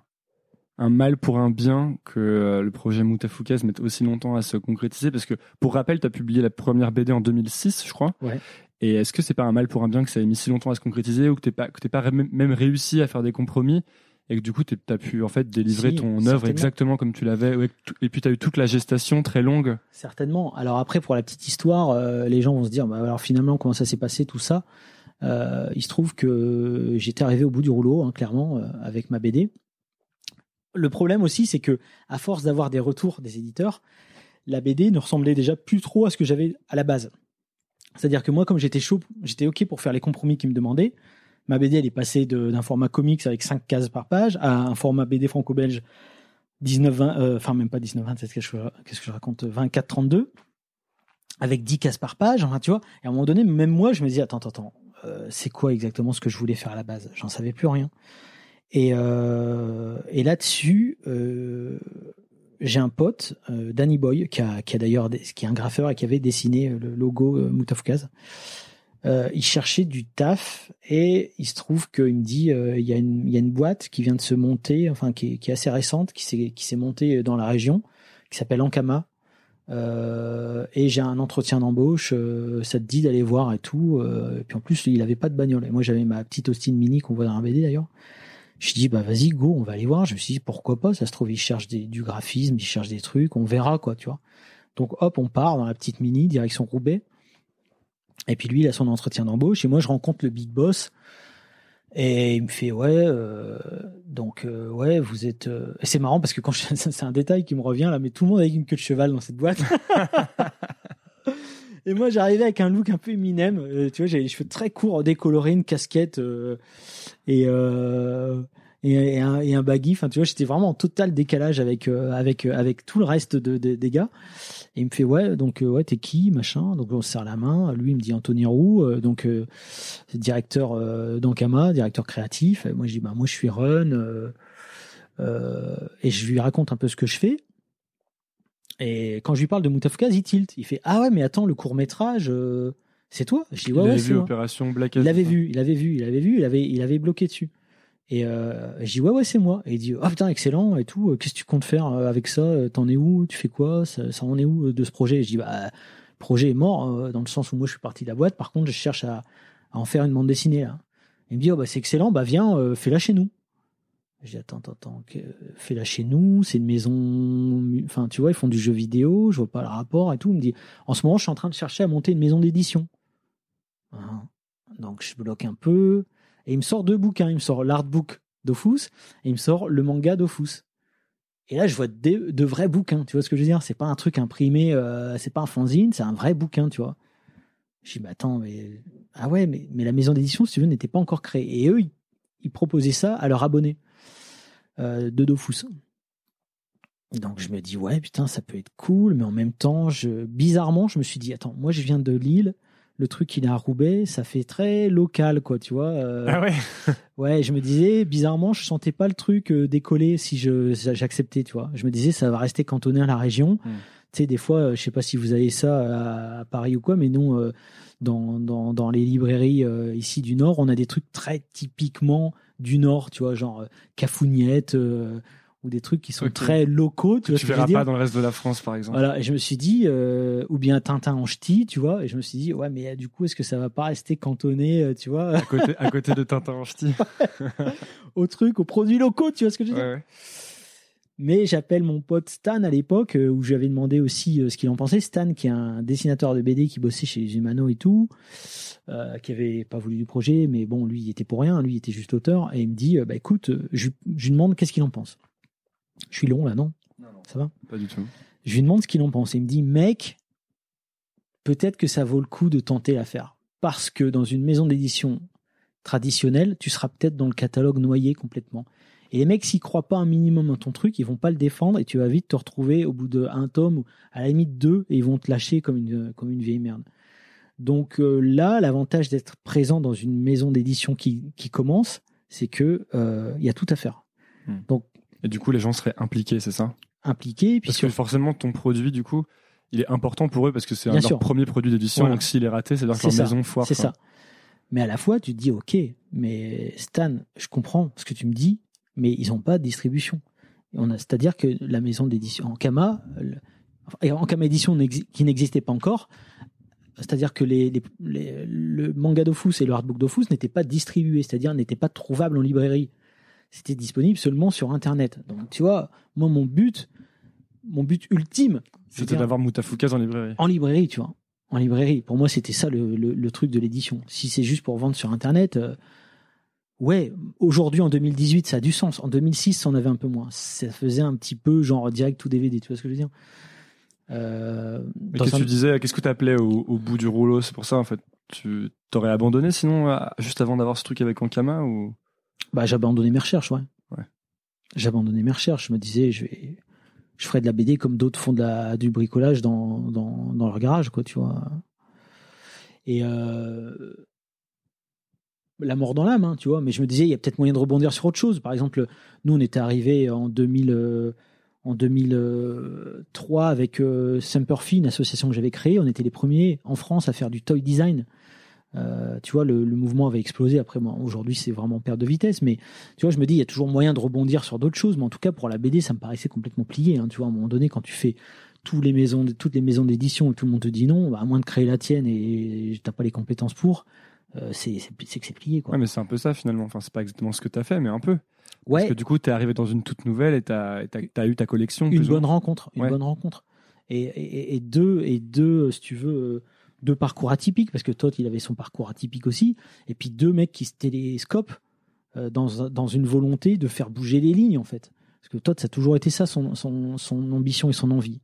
un mal pour un bien que euh, le projet Moutafoukaz mette aussi longtemps à se concrétiser? Parce que, pour rappel, tu as publié la première BD en 2006, je crois. Ouais. Et est-ce que c'est pas un mal pour un bien que ça ait mis si longtemps à se concrétiser ou que tu pas, que pas même réussi à faire des compromis et que du coup tu as pu en fait délivrer ton œuvre exactement comme tu l'avais et puis tu as eu toute la gestation très longue? Certainement. Alors après pour la petite histoire euh, les gens vont se dire bah alors finalement comment ça s'est passé tout ça? Euh, il se trouve que j'étais arrivé au bout du rouleau hein, clairement euh, avec ma BD le problème aussi c'est que à force d'avoir des retours des éditeurs la BD ne ressemblait déjà plus trop à ce que j'avais à la base c'est-à-dire que moi comme j'étais chaud j'étais ok pour faire les compromis qu'ils me demandaient Ma BD, elle est passée d'un format comics avec 5 cases par page à un format BD franco-belge 19 20, euh, enfin même pas 19 20, qu'est-ce que je, raconte 24 32 avec 10 cases par page, enfin tu vois. Et à un moment donné, même moi, je me dis attends attends attends, euh, c'est quoi exactement ce que je voulais faire à la base? J'en savais plus rien. Et euh, là-dessus, euh, j'ai un pote, Danny Boy, qui a, d'ailleurs, qui est un graffeur et qui avait dessiné le logo. Euh, il cherchait du taf et il se trouve qu'il me dit il, y a une, boîte qui vient de se monter, enfin qui est, qui est assez récente, qui s'est montée dans la région, qui s'appelle Ankama. Euh, et j'ai un entretien d'embauche, euh, ça te dit d'aller voir et tout. Euh, et puis en plus, il avait pas de bagnole. Et moi, j'avais ma petite Austin Mini qu'on voit dans un BD d'ailleurs. Je dis bah vas-y go, on va aller voir. Je me suis dit pourquoi pas, ça se trouve il cherche du graphisme, il cherche des trucs, on verra quoi, tu vois. Donc hop, on part dans la petite Mini direction Roubaix. Et puis lui, il a son entretien d'embauche et moi, je rencontre le big boss. Et il me fait ouais, euh, donc euh, ouais, vous êtes. Euh... Et c'est marrant parce que quand je... c'est un détail qui me revient là, mais tout le monde avec une queue de cheval dans cette boîte. et moi, j'arrivais avec un look un peu Eminem. Euh, tu vois, j'ai les cheveux très courts, décolorés, une casquette euh, et et, un, et un baggy. Enfin, tu vois, j'étais vraiment en total décalage avec avec avec tout le reste de, de, des gars. Et il me fait ouais, donc euh, ouais, t'es qui, machin? Donc on se serre la main. Lui il me dit Anthony Roux, euh, donc euh, directeur d'Ankama, directeur créatif. Et moi je dis bah moi je suis Run. et je lui raconte un peu ce que je fais. Et quand je lui parle de Moutafkaz, il tilt. Il fait ah ouais mais attends le court métrage. c'est toi? Je dis ouais, il ouais, avait vu Opération Black Il l'avait vu, il avait vu, il avait vu, il avait, il avait bloqué dessus. Et euh, je dis ouais ouais c'est moi. Et il dit ah oh, putain excellent et tout. Qu'est-ce que tu comptes faire euh, avec ça? T'en es où? Tu fais quoi? Ça, en est où euh, de ce projet? Et Je dis bah projet est mort euh, dans le sens où moi je suis parti de la boîte. Par contre je cherche à, à en faire une bande dessinée là. Il me dit oh bah c'est excellent bah viens fais-la chez nous. Je dis attends attends attends fais-la chez nous. C'est une maison. Enfin tu vois ils font du jeu vidéo. Je vois pas le rapport et tout. Il me dit en ce moment je suis en train de chercher à monter une maison d'édition. Hein. Donc je bloque un peu. Et il me sort deux bouquins. Il me sort l'artbook d'Ofus et il me sort le manga d'Ofus. Et là, je vois de, vrais bouquins. Tu vois ce que je veux dire? C'est pas un truc imprimé, euh, c'est pas un fanzine, c'est un vrai bouquin, tu vois. Je dis, bah attends, mais. Ah ouais, mais, la maison d'édition, si tu veux, n'était pas encore créée. Et eux, ils, proposaient ça à leurs abonnés euh, de Dofus. Donc je me dis, ouais, putain, ça peut être cool, mais en même temps, bizarrement, je me suis dit, attends, moi je viens de Lille, le truc il est à Roubaix, ça fait très local quoi, tu vois. Euh. ah ouais? ouais, je me disais bizarrement, je sentais pas le truc euh, décoller si je j'acceptais, tu vois. Je me disais ça va rester cantonné à la région. Hmm. Tu sais, des fois, euh, je sais pas si vous avez ça à, Paris ou quoi, mais non, dans, dans, dans les librairies ici du Nord, on a des trucs très typiquement du Nord, tu vois, genre Cafougnette ou des trucs qui sont très locaux. Tu, vois tu verras pas dans le reste de la France, par exemple. Voilà, et je me suis dit, euh, ou bien Tintin en ch'ti, tu vois, et je me suis dit, ouais, mais euh, du coup, est-ce que ça va pas rester cantonné, euh, tu vois à côté, à côté de Tintin en ch'ti Au truc, aux produits locaux, tu vois ce que je veux dire ouais, Mais j'appelle mon pote Stan à l'époque, où j'avais demandé aussi ce qu'il en pensait. Stan, qui est un dessinateur de BD qui bossait chez les Humano et tout, euh, qui avait pas voulu du projet, mais bon, lui, il était pour rien, lui, il était juste auteur, et il me dit, bah écoute, je, je lui demande qu'est-ce qu'il en pense. Je suis long là, non, Ça va Pas du tout. Je lui demande ce qu'il en pense. Il me dit, mec, peut-être que ça vaut le coup de tenter l'affaire. Parce que dans une maison d'édition traditionnelle, tu seras peut-être dans le catalogue noyé complètement. Et les mecs, s'ils croient pas un minimum dans ton truc, ils vont pas le défendre et tu vas vite te retrouver au bout d'un tome ou à la limite deux et ils vont te lâcher comme une, comme une vieille merde. Donc euh, là, l'avantage d'être présent dans une maison d'édition qui, qui commence, c'est que euh, y a tout à faire. Hmm. Donc Et du coup, les gens seraient impliqués, c'est ça? Impliqués. Parce sur- que forcément, ton produit, du coup, il est important pour eux parce que c'est leurs sûr. premiers produits d'édition. Voilà. Donc s'il est raté, c'est-à-dire que C'est leur ça. maison foire. C'est ça. Mais à la fois, tu te dis, ok, mais Stan, je comprends ce que tu me dis, mais ils n'ont pas de distribution. C'est-à-dire que la maison d'édition en Kama, le- enfin, et en Kama édition qui n'existait pas encore, c'est-à-dire que les, les- les- le manga Dofus et le hardbook Dofus n'étaient pas distribués, c'est-à-dire n'étaient pas trouvables en librairie. C'était disponible seulement sur Internet. Donc, tu vois, moi, mon but, mon but ultime, C'était d'avoir Moutafoukaz en librairie. en librairie, tu vois. En librairie. Pour moi, c'était ça le, le- le truc de l'édition. Si c'est juste pour vendre sur Internet, euh, ouais, aujourd'hui, en 2018, ça a du sens. En 2006, ça en avait un peu moins. Ça faisait un petit peu genre direct ou DVD, tu vois ce que je veux dire? Euh, qu'est-ce que un- tu disais Qu'est-ce que tu appelais au, au bout du rouleau? C'est pour ça, en fait. Tu t'aurais abandonné sinon, juste avant d'avoir ce truc avec Ankama ou... Bah, j'ai abandonné mes recherches, ouais. Ouais. J'ai abandonné mes recherches. Je me disais, je vais, je ferai de la BD comme d'autres font de la, du bricolage dans, dans, dans leur garage, quoi, tu vois. Et euh, la mort dans l'âme, hein, tu vois. Mais je me disais, il y a peut-être moyen de rebondir sur autre chose. Par exemple, nous, on était arrivés en 2000, euh, en 2003 avec euh, Semperfi, une association que j'avais créée. On était les premiers en France à faire du toy design. Euh, tu vois, le, le mouvement avait explosé. Après, moi, aujourd'hui, c'est vraiment perte de vitesse. Mais tu vois, je me dis, il y a toujours moyen de rebondir sur d'autres choses. Mais en tout cas, pour la BD, ça me paraissait complètement plié. hein. tu vois, à un moment donné, quand tu fais tous les maisons, toutes les maisons d'édition et tout le monde te dit non, bah, à moins de créer la tienne et t'as pas les compétences pour, euh, c'est c'est- c'est que c'est plié. Quoi. Ouais, mais c'est un peu ça finalement. Enfin, c'est pas exactement ce que tu as fait, mais un peu. Ouais, Parce que du coup, tu es arrivé dans une toute nouvelle et tu as, eu ta collection. une bonne rencontre, une Ouais. bonne rencontre. Et, et, et deux, et deux, si tu veux, euh, deux parcours atypiques, parce que Todd, il avait son parcours atypique aussi. Et puis deux mecs qui se télescopent euh, dans, dans une volonté de faire bouger les lignes, en fait. Parce que Todd, ça a toujours été ça, son, son, son ambition et son envie.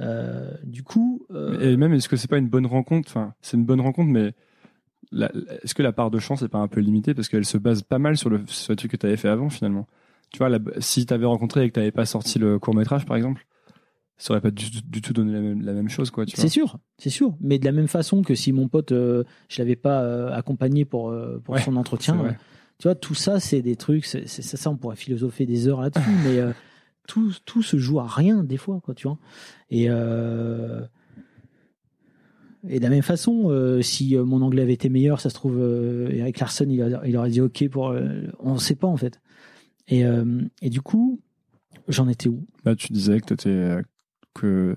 Euh, du coup, euh, Et même, est-ce que c'est pas une bonne rencontre? Enfin, c'est une bonne rencontre, mais est-ce que la part de chance est pas un peu limitée? Parce qu'elle se base pas mal sur le, sur que tu avais fait avant finalement Tu vois, la- si tu avais rencontré et que tu n'avais pas sorti le court métrage, par exemple, ça aurait pas du, du tout donné la même, la même chose, quoi. C'est sûr, c'est sûr. Mais de la même façon que si mon pote, euh, je l'avais pas euh, accompagné pour, euh, pour Ouais, son entretien, tu vois, tout ça, c'est des trucs, c'est ça, ça, on pourrait philosopher des heures là-dessus, mais euh, tout, tout se joue à rien des fois, quoi, tu vois. Et, et de la même façon, si mon anglais avait été meilleur, ça se trouve, Eric Larson, il, a- il aurait dit OK pour. on ne sait pas, en fait. Et, et du coup, j'en étais où? Là, tu disais que tu que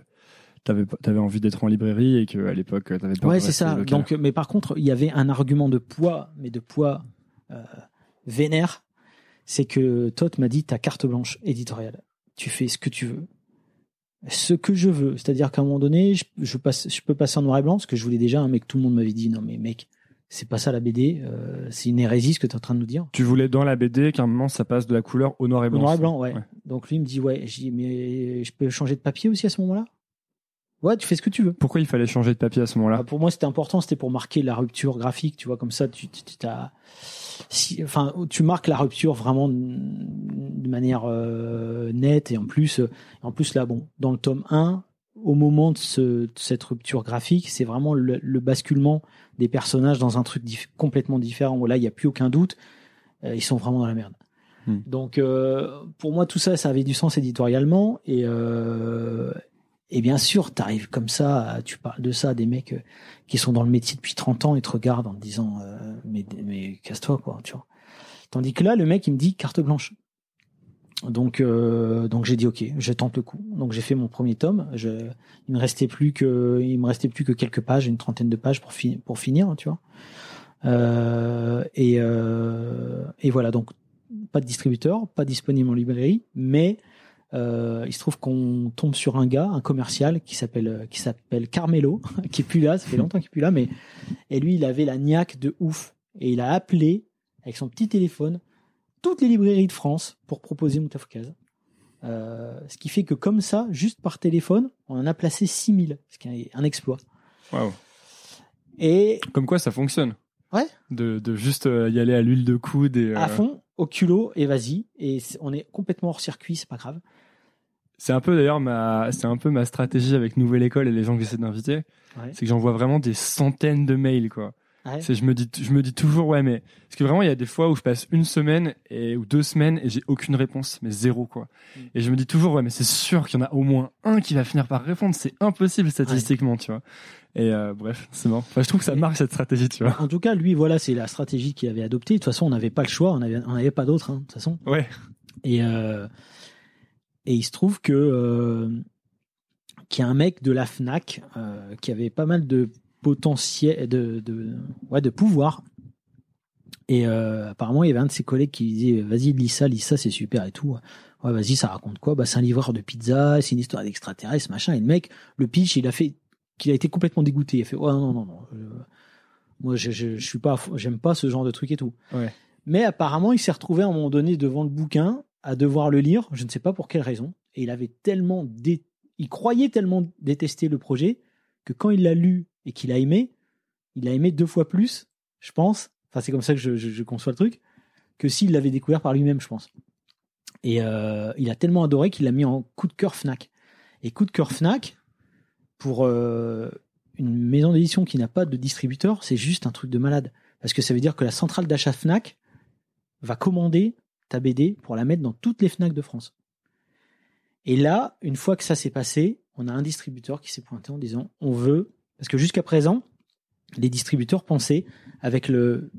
t'avais avais envie d'être en librairie et qu'à l'époque, tu avais peur Ouais, de c'est ça. local. Donc, mais par contre, il y avait un argument de poids, mais de poids euh, vénère. C'est que Todd m'a dit ta carte blanche éditoriale. Tu fais ce que tu veux, ce que je veux. C'est-à-dire qu'à un moment donné, je, je passe, je peux passer en noir et blanc, ce que je voulais déjà. Un mec, tout le monde m'avait dit non mais mec, c'est pas ça la BD. euh, c'est une hérésie ce que tu es en train de nous dire. Tu voulais dans la BD qu'à un moment ça passe de la couleur au noir et Au blanc. noir et blanc, ouais. Ouais. Donc lui il me dit ouais. Dit mais je peux changer de papier aussi à ce moment-là? Ouais, tu fais ce que tu veux. Pourquoi il fallait changer de papier à ce moment-là? Ah, pour moi, c'était important, c'était pour marquer la rupture graphique, tu vois, comme ça, tu, t'as- si, enfin, tu marques la rupture vraiment de manière euh, nette et en plus, euh, en plus là, bon, dans le tome 1, au moment de, ce, de cette rupture graphique, c'est vraiment le, le basculement des personnages dans un truc complètement différent. Où là, il n'y a plus aucun doute, euh, ils sont vraiment dans la merde. Hmm. Donc, euh, pour moi, tout ça, ça avait du sens éditorialement et euh, et bien sûr, tu arrives comme ça, tu parles de ça à des mecs qui sont dans le métier depuis 30 ans et te regardent en te disant mais, mais casse-toi quoi, tu vois. Tandis que là, le mec il me dit carte blanche. Donc euh, donc j'ai dit ok, je tente le coup. Donc j'ai fait mon premier tome. Il me restait plus que il me restait plus que quelques pages, une trentaine de pages pour fi- pour finir, tu vois. Euh, et euh, et voilà donc pas de distributeur, pas disponible en librairie, mais il se trouve qu'on tombe sur un gars, un commercial qui s'appelle qui s'appelle Carmelo, qui est plus là, ça fait longtemps qu'il est plus là, mais et lui il avait la niaque de ouf et il a appelé avec son petit téléphone toutes les librairies de France pour proposer Moutafoukaz. Euh, ce qui fait que comme ça, juste par téléphone, on en a placé 6000, ce qui est un exploit. Waouh. Et Comme quoi ça fonctionne. Ouais. De, de juste euh, y aller à l'huile de coude et. à euh, fond, au culot, et vas-y. Et on est complètement hors circuit, c'est pas grave. C'est un peu d'ailleurs ma, c'est un peu ma stratégie avec Nouvelle École et les gens que j'essaie d'inviter. Ouais. C'est que j'envoie vraiment des centaines de mails quoi. Ouais. C'est je me dis je me dis toujours ouais mais parce que vraiment il y a des fois où je passe une semaine et ou deux semaines et j'ai aucune réponse mais zéro quoi. Mm. Et je me dis toujours ouais mais c'est sûr qu'il y en a au moins un qui va finir par répondre, c'est impossible statistiquement, tu vois. Et euh, bref, c'est marrant. Enfin, je trouve que ça marche cette stratégie, tu vois. En tout cas, lui, voilà, c'est la stratégie qu'il avait adoptée. De toute façon, on n'avait pas le choix, on n'avait on pas d'autre, hein, de toute façon. Ouais. Et, euh, et il se trouve que euh, qu'il y a un mec de la Fnac qui avait pas mal de potentiel, de, de, ouais, de pouvoir. Et euh, apparemment, il y avait un de ses collègues qui disait Vas-y, lis ça, lis ça, c'est super et tout. Ouais, vas-y, ça raconte quoi? Bah, C'est un livreur de pizza, c'est une histoire d'extraterrestre, machin. Et le mec, le pitch, il a fait qu'il a été complètement dégoûté. Il a fait Ouais, non, non, non. euh, moi, je, je, je suis pas, j'aime pas ce genre de truc et tout. Ouais. Mais apparemment, il s'est retrouvé à un moment donné devant le bouquin à devoir le lire. Je ne sais pas pour quelle raison. Et il avait tellement, dé- il croyait tellement détester le projet que quand il l'a lu et qu'il a aimé, il a aimé deux fois plus, je pense. Enfin, c'est comme ça que je, conçois le truc, que s'il l'avait découvert par lui-même, je pense. Et euh, il a tellement adoré qu'il l'a mis en coup de cœur Fnac. Et coup de cœur Fnac, pour euh, une maison d'édition qui n'a pas de distributeur, c'est juste un truc de malade. Parce que ça veut dire que la centrale d'achat Fnac va commander ta BD pour la mettre dans toutes les Fnac de France. Et là, une fois que ça s'est passé, on a un distributeur qui s'est pointé en disant on veut, parce que jusqu'à présent, les distributeurs pensaient, avec le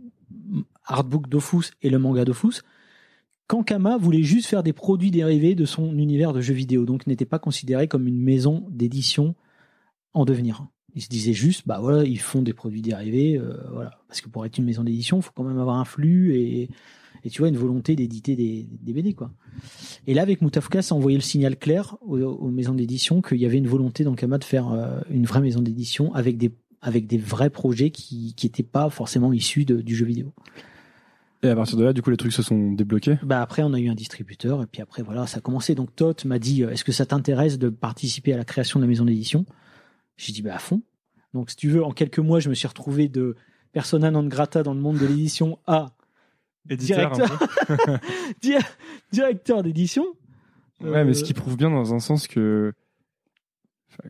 artbook Dofus et le manga Dofus, qu'Ankama voulait juste faire des produits dérivés de son univers de jeux vidéo, donc n'était pas considéré comme une maison d'édition en devenir. Ils se disaient juste, bah voilà, ils font des produits dérivés, euh, voilà. Parce que pour être une maison d'édition, il faut quand même avoir un flux et, et tu vois, une volonté d'éditer des, des BD, quoi. Et là, avec Moutafka, ça a envoyé le signal clair aux, aux maisons d'édition qu'il y avait une volonté d'Ankama de faire euh, une vraie maison d'édition avec des, avec des vrais projets qui n'étaient pas forcément issus de- du jeu vidéo. Et à partir de là, du coup, les trucs se sont débloqués? Bah après, on a eu un distributeur, et puis après, voilà, ça a commencé. Donc, Tot m'a dit euh, Est-ce que ça t'intéresse de participer à la création de la maison d'édition? J'ai dit Bah, à fond. Donc, si tu veux, en quelques mois, je me suis retrouvé de persona non grata dans le monde de l'édition à Éditeur, directeur, Di- directeur d'édition. Ouais, mais ce Euh, qui prouve bien dans un sens que. Enfin,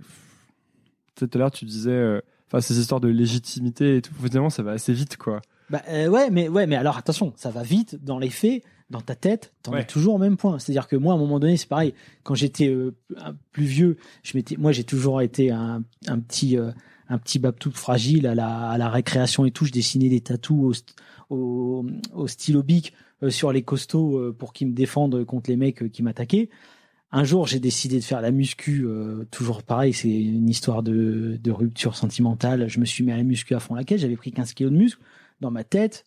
Tout à l'heure, tu disais. euh, Enfin, ces histoires de légitimité et tout, finalement, ça va assez vite, quoi. Bah, euh, ouais, mais ouais, mais alors attention, ça va vite dans les faits, dans ta tête, t'en Ouais. es toujours au même point. C'est-à-dire que moi, à un moment donné, c'est pareil. Quand j'étais euh, plus vieux, je m'étais, moi, j'ai toujours été un, un petit, un petit babtou fragile à la, à la récréation et tout. Je dessinais des tatous au, au, stylo bic euh, sur les costauds euh, pour qu'ils me défendent contre les mecs euh, qui m'attaquaient. Un jour, j'ai décidé de faire la muscu. toujours pareil, c'est une histoire de, rupture sentimentale. Je me suis mis à la muscu à fond la caisse. J'avais pris 15 kilos de muscle dans ma tête.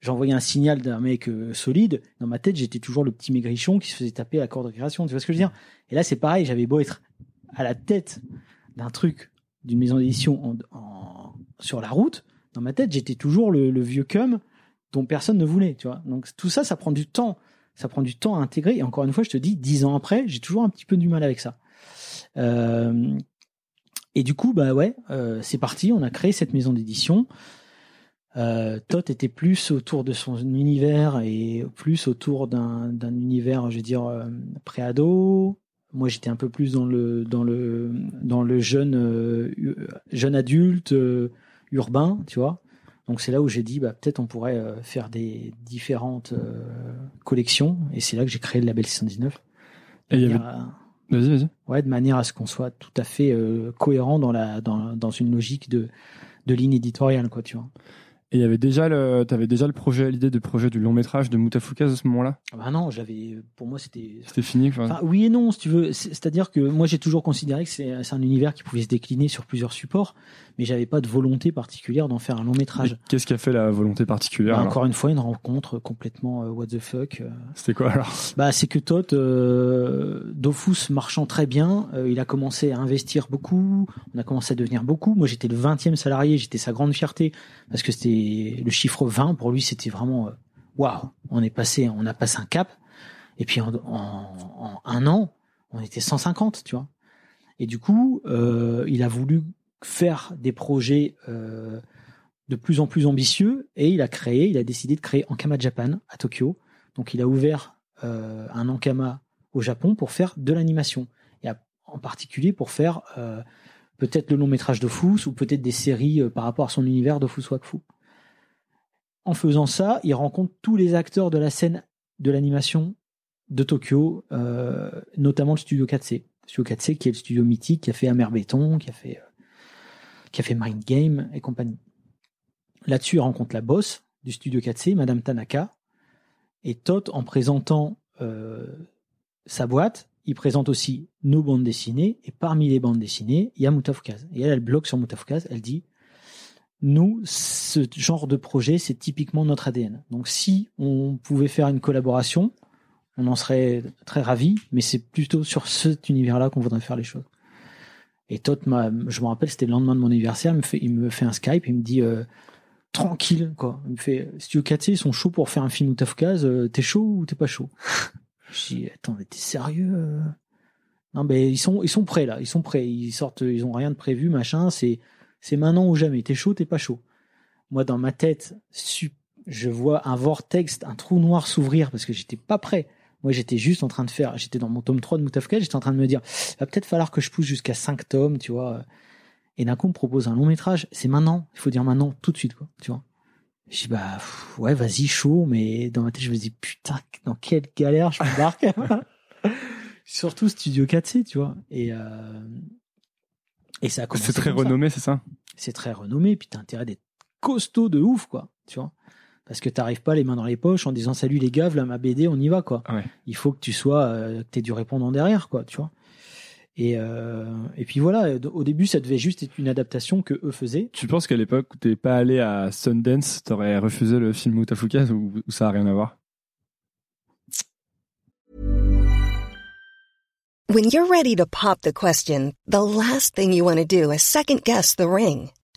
J'envoyais un signal d'un mec solide. Dans ma tête, j'étais toujours le petit maigrichon qui se faisait taper à la corde de création. Tu vois ce que je veux dire? Et là, c'est pareil. J'avais beau être à la tête d'un truc, d'une maison d'édition en, sur la route. Dans ma tête, j'étais toujours le vieux cum dont personne ne voulait. Tu vois Donc tout ça, ça prend du temps. Ça prend du temps à intégrer. Et encore une fois, je te dis, dix ans après, j'ai toujours un petit peu du mal avec ça. Euh, et du coup, bah ouais, euh, c'est parti. On a créé cette maison d'édition. Euh, Tot était plus autour de son univers et plus autour d'un univers, je veux dire, euh, pré-ado. Moi, j'étais un peu plus dans le dans le dans le jeune euh, jeune adulte urbain, tu vois. Donc c'est là où j'ai dit, bah peut-être on pourrait euh, faire des différentes euh, collections. Et c'est là que j'ai créé le label 619. Et il y avait- à- Vas-y, vas-y. Ouais, de manière à ce qu'on soit tout à fait euh, cohérent dans la dans, dans une logique de de ligne éditoriale, quoi, tu vois. Et il y avait déjà le, t'avais déjà le projet, l'idée de projet du long métrage de Moutafoukaz à ce moment-là? Ah Bah non, j'avais, pour moi, c'était. C'était fini, quoi. Enfin, oui et non, si tu veux. C'est- C'est-à-dire que moi, j'ai toujours considéré que c'est un univers qui pouvait se décliner sur plusieurs supports, mais j'avais pas de volonté particulière d'en faire un long métrage. Qu'est-ce qui a fait la volonté particulière Bah, encore une fois, une rencontre complètement euh, what the fuck. euh. C'était quoi alors? Bah, c'est que Todd, euh, Dofus marchant très bien, euh, il a commencé à investir beaucoup, on a commencé à devenir beaucoup. Moi, j'étais le 20e salarié, j'étais sa grande fierté, parce que c'était le chiffre 20, pour lui, c'était vraiment, waouh, on est passé, on a passé un cap. Et puis, en, en- en un an, on était 150, tu vois. Et du coup, euh, il a voulu faire des projets euh, de plus en plus ambitieux, et il a créé, il a décidé de créer Ankama Japan à Tokyo. Donc, il a ouvert euh, un Ankama au Japon pour faire de l'animation. Et en particulier pour faire euh, peut-être le long métrage de Fous ou peut-être des séries par rapport à son univers de Fous Wakfu. en faisant ça, il rencontre tous les acteurs de la scène de l'animation de Tokyo, notamment le studio 4C. Le studio 4C qui est le studio mythique qui a fait Amer Béton, qui a fait, qui a fait Mind Game et compagnie. Là-dessus, il rencontre la boss du studio 4C, Madame Tanaka, et Tot, en présentant euh, sa boîte, il présente aussi nos bandes dessinées, et parmi les bandes dessinées, il y a Moutafukaz. Et elle, elle bloque sur Moutafukaz, elle dit nous, ce genre de projet, c'est typiquement notre ADN. Donc si on pouvait faire une collaboration, on en serait très ravis, mais c'est plutôt sur cet univers-là qu'on voudrait faire les choses. Et Tot, je me rappelle, c'était le lendemain de mon anniversaire, il me fait, il me fait un Skype, il me dit euh, tranquille, quoi. Il me fait Studio 4 ils sont chauds pour faire un film ou Tafkaz, euh, t'es chaud ou t'es pas chaud? Je dis attends, mais t'es sérieux euh? Non, mais ils sont, ils sont prêts là, ils sont prêts, ils sortent, ils ont rien de prévu, machin, c'est c'est maintenant ou jamais. T'es chaud, t'es pas chaud. Moi, dans ma tête, je vois un vortex, un trou noir s'ouvrir parce que j'étais pas prêt. Moi, j'étais juste en train de faire, j'étais dans mon tome 3 de Moutafka, j'étais en train de me dire, il va peut-être falloir que je pousse jusqu'à 5 tomes, tu vois. Et d'un coup, on me propose un long métrage. C'est maintenant. Il faut dire maintenant, tout de suite, quoi, tu vois. Je dis, bah, ouais, vas-y, chaud, mais dans ma tête, je me dis, putain, dans quelle galère je m'embarque. Surtout Studio 4C, tu vois. Et, euh, et ça C'est très renommé, c'est ça? C'est très renommé, puis t'as intérêt d'être costaud de ouf, quoi. Tu vois Parce que t'arrives pas les mains dans les poches en disant salut les gars, là ma BD, on y va, quoi. Il faut que tu sois, euh, que t'aies du répondant derrière, quoi, tu vois. Et, euh, et puis voilà, au début, ça devait juste être une adaptation que eux faisaient. Tu penses qu'à l'époque où t'es pas allé à Sundance, t'aurais refusé le film Mutafuka ou, ou ça a rien à voir? When you're ready to pop the question, the last thing you want to do is second guess the ring.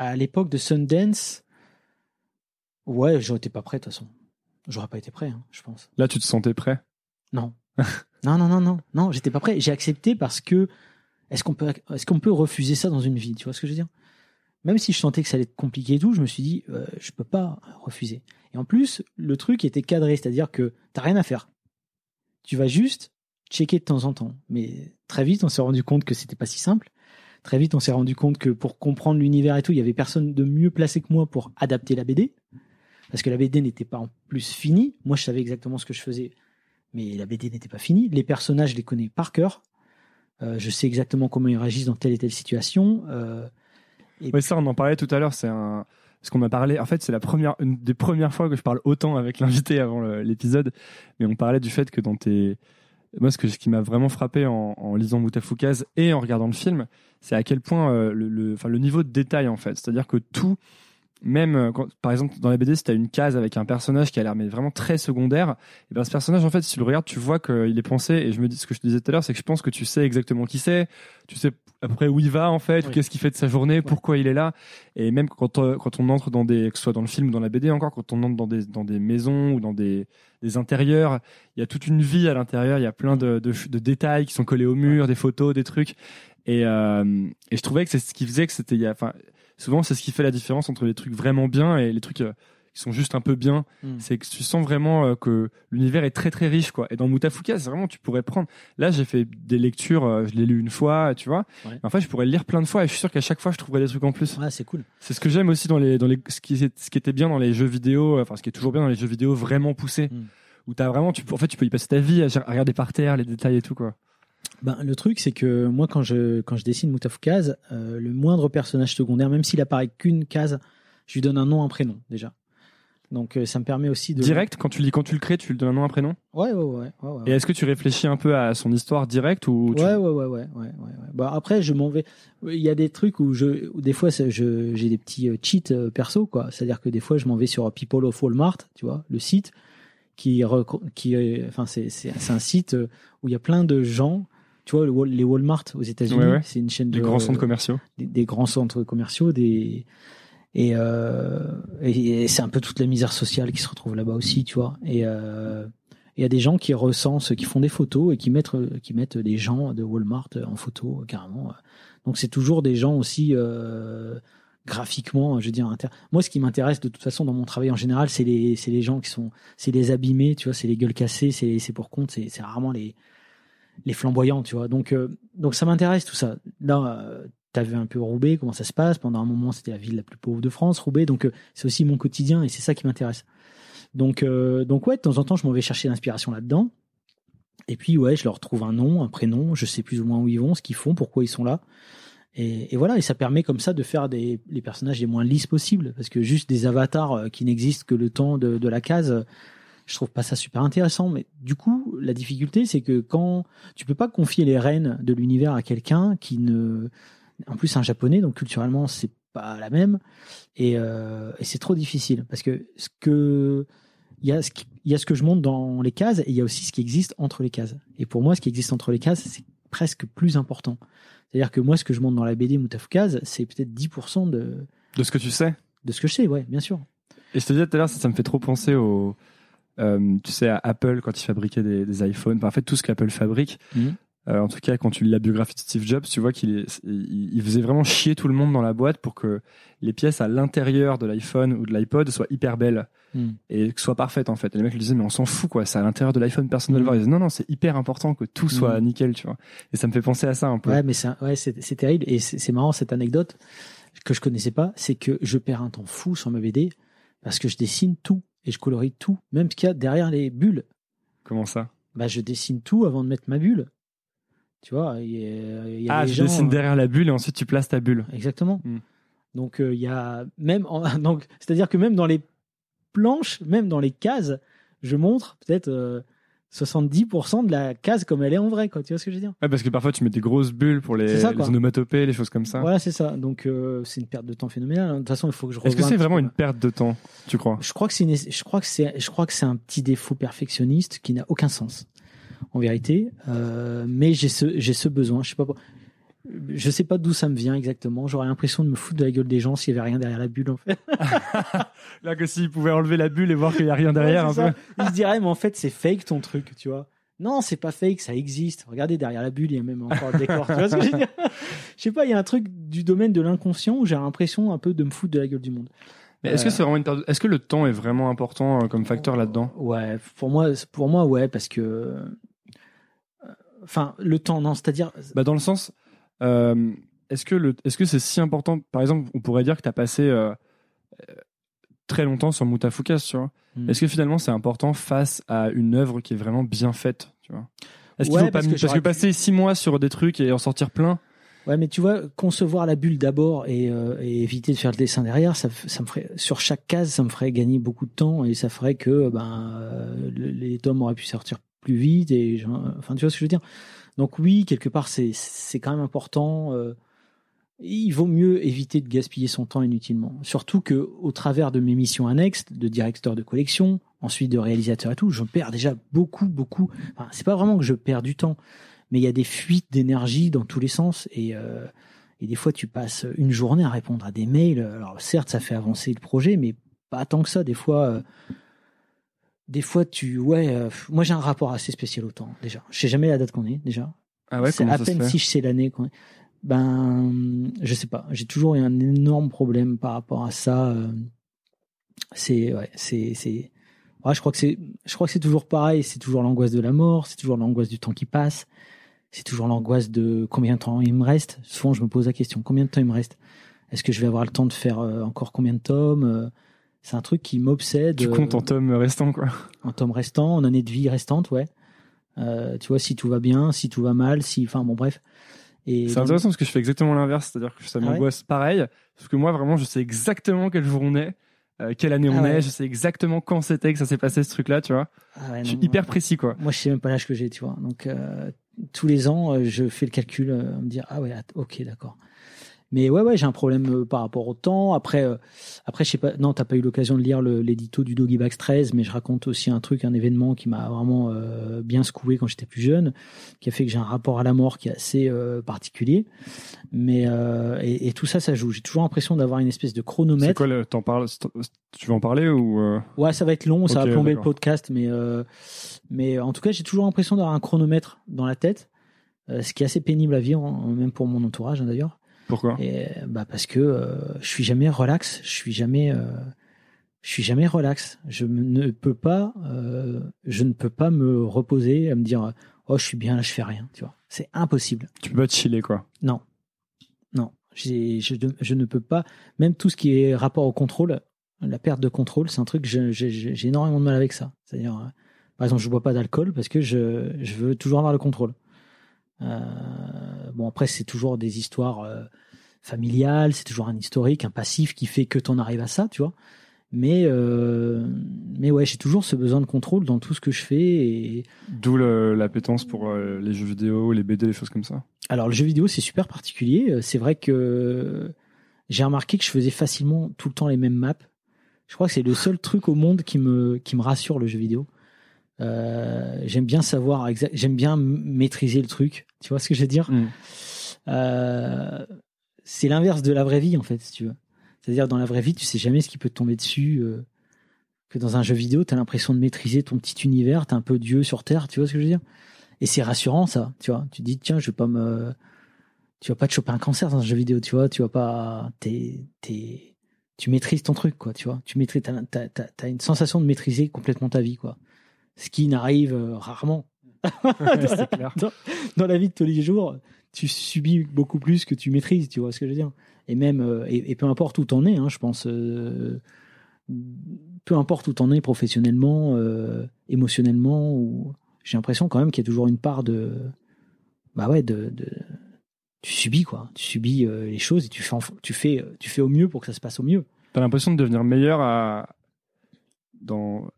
À l'époque de Sundance, ouais, j'aurais été pas prêt de toute façon. J'aurais pas été prêt, hein, je pense. Là, tu te sentais prêt? Non. non, non, non, non, non, j'étais pas prêt. J'ai accepté parce que est-ce qu'on peut, est-ce qu'on peut refuser ça dans une vie? Tu vois ce que je veux dire? Même si je sentais que ça allait être compliqué et tout, je me suis dit, euh, je peux pas refuser. Et en plus, le truc était cadré, c'est-à-dire que t'as rien à faire. Tu vas juste checker de temps en temps. Mais très vite, on s'est rendu compte que c'était pas si simple. Très vite, on s'est rendu compte que pour comprendre l'univers et tout, il y avait personne de mieux placé que moi pour adapter la BD. Parce que la BD n'était pas en plus finie. Moi, je savais exactement ce que je faisais, mais la BD n'était pas finie. Les personnages, je les connais par cœur. Euh, je sais exactement comment ils réagissent dans telle et telle situation. Euh, oui, ça, on en parlait tout à l'heure. C'est un. Qu'on m'a parlé, en fait, c'est la première, une des premières fois que je parle autant avec l'invité avant l'épisode. Mais on parlait du fait que dans tes, moi, ce, que, ce qui m'a vraiment frappé en, lisant Moutafoukaz et en regardant le film, c'est à quel point euh, le, le niveau de détail, en fait. C'est-à-dire que tout, même euh, quand, par exemple dans la BD si tu as une case avec un personnage qui a l'air mais vraiment très secondaire et ben ce personnage en fait si tu le regardes tu vois qu'il est pensé. Et je me dis ce que je te disais tout à l'heure c'est que je pense que tu sais exactement qui c'est. Tu sais à peu près où il va en fait qu'est-ce qu'il fait de sa journée pourquoi il est là. Et même quand euh, quand on entre dans des que ce soit dans le film ou dans la BD encore quand on entre dans des dans des maisons ou dans des des intérieurs il y a toute une vie à l'intérieur. Il y a plein de, de, de détails qui sont collés au mur des photos des trucs. Et, euh, et je trouvais que c'est ce qui faisait que c'était enfin souvent c'est ce qui fait la différence entre les trucs vraiment bien et les trucs euh, qui sont juste un peu bien. Mm. C'est que tu sens vraiment euh, que l'univers est très très riche quoi. Et dans Mutafuka, c'est vraiment tu pourrais prendre. Là, j'ai fait des lectures, euh, je l'ai lu une fois, tu vois. En fait, je pourrais le lire plein de fois et je suis sûr qu'à chaque fois, je trouverais des trucs en plus. Ouais, c'est cool. C'est ce que j'aime aussi dans les dans les ce qui ce qui était bien dans les jeux vidéo, enfin ce qui est toujours bien dans les jeux vidéo vraiment poussés. Mm. Où t'as vraiment, tu, en fait, tu peux y passer ta vie à regarder par terre les détails et tout quoi. Ben, le truc, c'est que moi, quand je, quand je dessine Moutafukaz, euh, le moindre personnage secondaire, même s'il apparaît qu'une case, je lui donne un nom, un prénom, déjà. Donc euh, ça me permet aussi de Direct, quand tu, lis, quand tu le crées, tu lui donnes un nom, un prénom? Ouais, ouais, ouais. ouais, ouais. Et est-ce que tu réfléchis un peu à son histoire directe ou tu- Ouais, ouais, ouais, ouais, ouais. Bah, après, je m'en vais. Il y a des trucs où je, où des fois, j'ai des petits euh, cheats euh, perso, quoi. C'est-à-dire que des fois, je m'en vais sur People of Walmart, tu vois, le site, qui, euh, enfin, c'est, un site euh, où il y a plein de gens. Tu vois, les Walmart aux États-Unis, Ouais, ouais. c'est une chaîne des de grands centres commerciaux des, des grands centres commerciaux, des et, euh, et, et c'est un peu toute la misère sociale qui se retrouve là-bas aussi, tu vois. Et euh, il y a des gens qui recensent, qui font des photos et qui mettent qui mettent des gens de Walmart en photo carrément. Donc c'est toujours des gens aussi euh, graphiquement, je veux dire. Moi, ce qui m'intéresse de toute façon dans mon travail en général, c'est les les gens qui sont c'est les abîmés, tu vois, c'est les gueules cassées, c'est pour compte, c'est rarement les les flamboyants, tu vois. Donc, euh, donc ça m'intéresse tout ça. Là, euh, vu un peu Roubaix, comment ça se passe? Pendant un moment, c'était la ville la plus pauvre de France, Roubaix. Donc, euh, c'est aussi mon quotidien et c'est ça qui m'intéresse. Donc, donc ouais, de temps en temps, je m'en vais chercher l'inspiration là-dedans. Et puis, ouais, je leur trouve un nom, un prénom. Je sais plus ou moins où ils vont, ce qu'ils font, pourquoi ils sont là. Et, voilà, et ça permet comme ça de faire des, les personnages les moins lisses possibles. Parce que juste des avatars euh, qui n'existent que le temps de, la case, je trouve pas ça super intéressant. Mais du coup, la difficulté, c'est que quand tu peux pas confier les rênes de l'univers à quelqu'un qui ne, en plus, un japonais, donc culturellement, c'est pas la même. Et, euh, c'est trop difficile parce que ce que il y a ce y a ce que je montre dans les cases et il y a aussi ce qui existe entre les cases. Et pour moi, ce qui existe entre les cases, c'est presque plus important. C'est-à-dire que moi, ce que je montre dans la BD Moutafukaz, c'est peut-être 10% de, de ce que tu sais. de ce que je sais, ouais, bien sûr. Et je te disais tout à l'heure, ça, ça me fait trop penser au, euh, tu sais, à Apple quand ils fabriquaient des, des iPhones. Enfin, en fait, tout ce qu'Apple fabrique. Mhm. En tout cas, quand tu lis la biographie de Steve Jobs, tu vois qu'il il, faisait vraiment chier tout le monde dans la boîte pour que les pièces à l'intérieur de l'iPhone ou de l'iPod soient hyper belles Mhm. et que soient parfaites en fait. Et les mecs lui disaient mais on s'en fout quoi, c'est à l'intérieur de l'iPhone, personne ne le voir. Ils disaient non non, c'est hyper important que tout soit Mhm. nickel, tu vois. Et ça me fait penser à ça un peu. Ouais, mais c'est ouais, c'est terrible et c'est c'est marrant cette anecdote que je connaissais pas, c'est que je perds un temps fou sur ma BD parce que je dessine tout et je colorie tout, même ce qu'il y a derrière les bulles. Comment ça? Bah, je dessine tout avant de mettre ma bulle. Tu vois, il y a, y a Ah, des tu gens, dessines euh, derrière la bulle et ensuite tu places ta bulle. Exactement. Mm. Donc euh, il y a même en- donc c'est-à-dire que même dans les planches, même dans les cases, je montre peut-être euh, 70% de la case comme elle est en vrai quoi, tu vois ce que je veux dire? Ouais, parce que parfois tu mets des grosses bulles pour les, ça, les onomatopées, les choses comme ça. Voilà, c'est ça. Donc euh, c'est une perte de temps phénoménale. De toute façon, il faut que je Est-ce que un c'est vraiment peu. une perte de temps, tu crois? Je crois que c'est une- je crois que c'est je crois que c'est un petit défaut perfectionniste qui n'a aucun sens en vérité. Euh, mais j'ai ce j'ai ce besoin. Je sais pas je sais pas d'où ça me vient exactement. J'aurais l'impression de me foutre de la gueule des gens s'il y avait rien derrière la bulle en fait. Là, que s'ils pouvaient enlever la bulle et voir qu'il n'y a rien derrière Ouais, un peu. Ils se diraient mais en fait c'est fake ton truc, tu vois. Non, c'est pas fake, ça existe. Regardez derrière la bulle, il y a même encore le décor. tu vois ce que je veux dire? Je sais pas, il y a un truc du domaine de l'inconscient où j'ai l'impression un peu de me foutre de la gueule du monde. Mais est-ce que Euh, c'est vraiment une Est-ce que le temps est vraiment important euh, comme facteur là-dedans? Ouais, pour moi, pour moi, ouais, parce que, euh, enfin, le temps, non, c'est-à-dire, Bah dans le sens, euh, est-ce que le, est-ce que c'est si important Par exemple, on pourrait dire que tu as passé euh, euh, très longtemps sur Mutafukas, tu vois? Hmm. Est-ce que finalement c'est important face à une œuvre qui est vraiment bien faite, tu vois? Est-ce qu'il Ouais, faut pas parce que parce que passer six mois sur des trucs et en sortir plein? Ouais, mais tu vois, concevoir la bulle d'abord et, euh, et éviter de faire le dessin derrière, ça, ça me ferait, sur chaque case, ça me ferait gagner beaucoup de temps et ça ferait que, ben, euh, le- les tomes auraient pu sortir plus vite et, enfin, tu vois ce que je veux dire? Donc oui, quelque part, c'est, c'est quand même important. euh, il vaut mieux éviter de gaspiller son temps inutilement. Surtout que, au travers de mes missions annexes, de directeur de collection, ensuite de réalisateur et tout, je perds déjà beaucoup, beaucoup. Enfin, c'est pas vraiment que je perds du temps, mais il y a des fuites d'énergie dans tous les sens et, euh, et des fois tu passes une journée à répondre à des mails. Alors certes, ça fait avancer le projet, mais pas tant que ça. Des fois, euh, des fois tu, ouais, euh, moi j'ai un rapport assez spécial au temps déjà. Je sais jamais la date qu'on est déjà. Ah ouais, c'est à peine si je sais l'année qu'on est. Ben, je sais pas. J'ai toujours eu un énorme problème par rapport à ça. euh, C'est, ouais, c'est, c'est. Ouais, je crois que c'est, je crois que c'est toujours pareil. C'est toujours l'angoisse de la mort. C'est toujours l'angoisse du temps qui passe. C'est toujours l'angoisse de combien de temps il me reste. Souvent, je me pose la question combien de temps il me reste? Est-ce que je vais avoir le temps de faire euh, encore combien de tomes C'est un truc qui m'obsède. Tu euh, comptes en tomes restants, quoi. en tome restant, en année de vie restante, ouais. Euh, tu vois, si tout va bien, si tout va mal, si, enfin bon, bref. Et C'est intéressant parce que je fais exactement l'inverse, c'est-à-dire que ça Ah ouais m'angoisse pareil. Sauf que moi, vraiment, je sais exactement quel jour on est. euh, quelle année Ah on ouais. est, je sais exactement quand c'était que ça s'est passé ce truc-là, tu vois. Ah ouais, je suis hyper précis, quoi. Moi, je sais même pas l'âge que j'ai, tu vois. Donc, euh, tous les ans, euh, je fais le calcul, euh, me dire ah ouais, ok, d'accord. Mais ouais, ouais, j'ai un problème euh, par rapport au temps. Après, euh, après, je sais pas. Non, t'as pas eu l'occasion de lire l'édito du Doggy Bags 13, mais je raconte aussi un truc, un événement qui m'a vraiment euh, bien secoué quand j'étais plus jeune, qui a fait que j'ai un rapport à la mort qui est assez euh, particulier. Mais et, et tout ça, ça joue. J'ai toujours l'impression d'avoir une espèce de C'est chronomètre. quoi le, t'en parles, tu veux en parler ou Ouais, ça va être long, ça va plomber le podcast, mais mais en tout cas, j'ai toujours l'impression d'avoir un chronomètre dans la tête, euh, ce qui est assez pénible à vivre, hein, même pour mon entourage hein, d'ailleurs. Pourquoi? Et bah parce que euh, je suis jamais relax, je suis jamais, euh, je suis jamais relax. Je ne peux pas, euh, je ne peux pas me reposer à me dire oh je suis bien là, je fais rien, tu vois. C'est impossible. Tu peux pas te chiller, quoi. Non, non, je, je ne peux pas. Même tout ce qui est rapport au contrôle, la perte de contrôle, c'est un truc, j'ai énormément de mal avec ça. C'est-à-dire, euh, par exemple, je bois pas d'alcool parce que je, je veux toujours avoir le contrôle. Euh, bon, après, c'est toujours des histoires euh, familiales, c'est toujours un historique, un passif qui fait que t'en arrives à ça, tu vois. Mais, euh, mais ouais, j'ai toujours ce besoin de contrôle dans tout ce que je fais et, D'où l'appétence pour euh, les jeux vidéo, les BD, les choses comme ça. Alors le jeu vidéo c'est super particulier. C'est vrai que j'ai remarqué que je faisais facilement tout le temps les mêmes maps. Je crois que c'est le seul truc au monde qui me qui me rassure le jeu vidéo. Euh, j'aime bien savoir j'aime bien maîtriser le truc. Tu vois ce que je veux dire? Mm. Euh, C'est l'inverse de la vraie vie en fait, si tu veux. C'est-à-dire dans la vraie vie, tu sais jamais ce qui peut te tomber dessus. euh, que dans un jeu vidéo, tu as l'impression de maîtriser ton petit univers, t'es un peu Dieu sur terre. Tu vois ce que je veux dire? Et c'est rassurant ça. Tu vois Tu dis tiens, je vais pas me tu vas pas te choper un cancer dans un jeu vidéo, tu vois, tu vas pas, t'es, t'es, tu maîtrises ton truc, quoi, tu vois, tu maîtrises, t'as, t'as, t'as une sensation de maîtriser complètement ta vie, quoi. Ce qui n'arrive euh, rarement. clair. Dans, dans la vie de tous les jours, tu subis beaucoup plus que tu maîtrises, tu vois ce que je veux dire. Et même, euh, et, et peu importe où t'en es, hein, je pense, euh, peu importe où t'en es professionnellement, euh, émotionnellement, ou j'ai l'impression quand même qu'il y a toujours une part de, bah ouais, de, de tu subis quoi, tu subis euh, les choses et tu fais, tu fais, tu fais au mieux pour que ça se passe au mieux. T'as l'impression de devenir meilleur à... dans...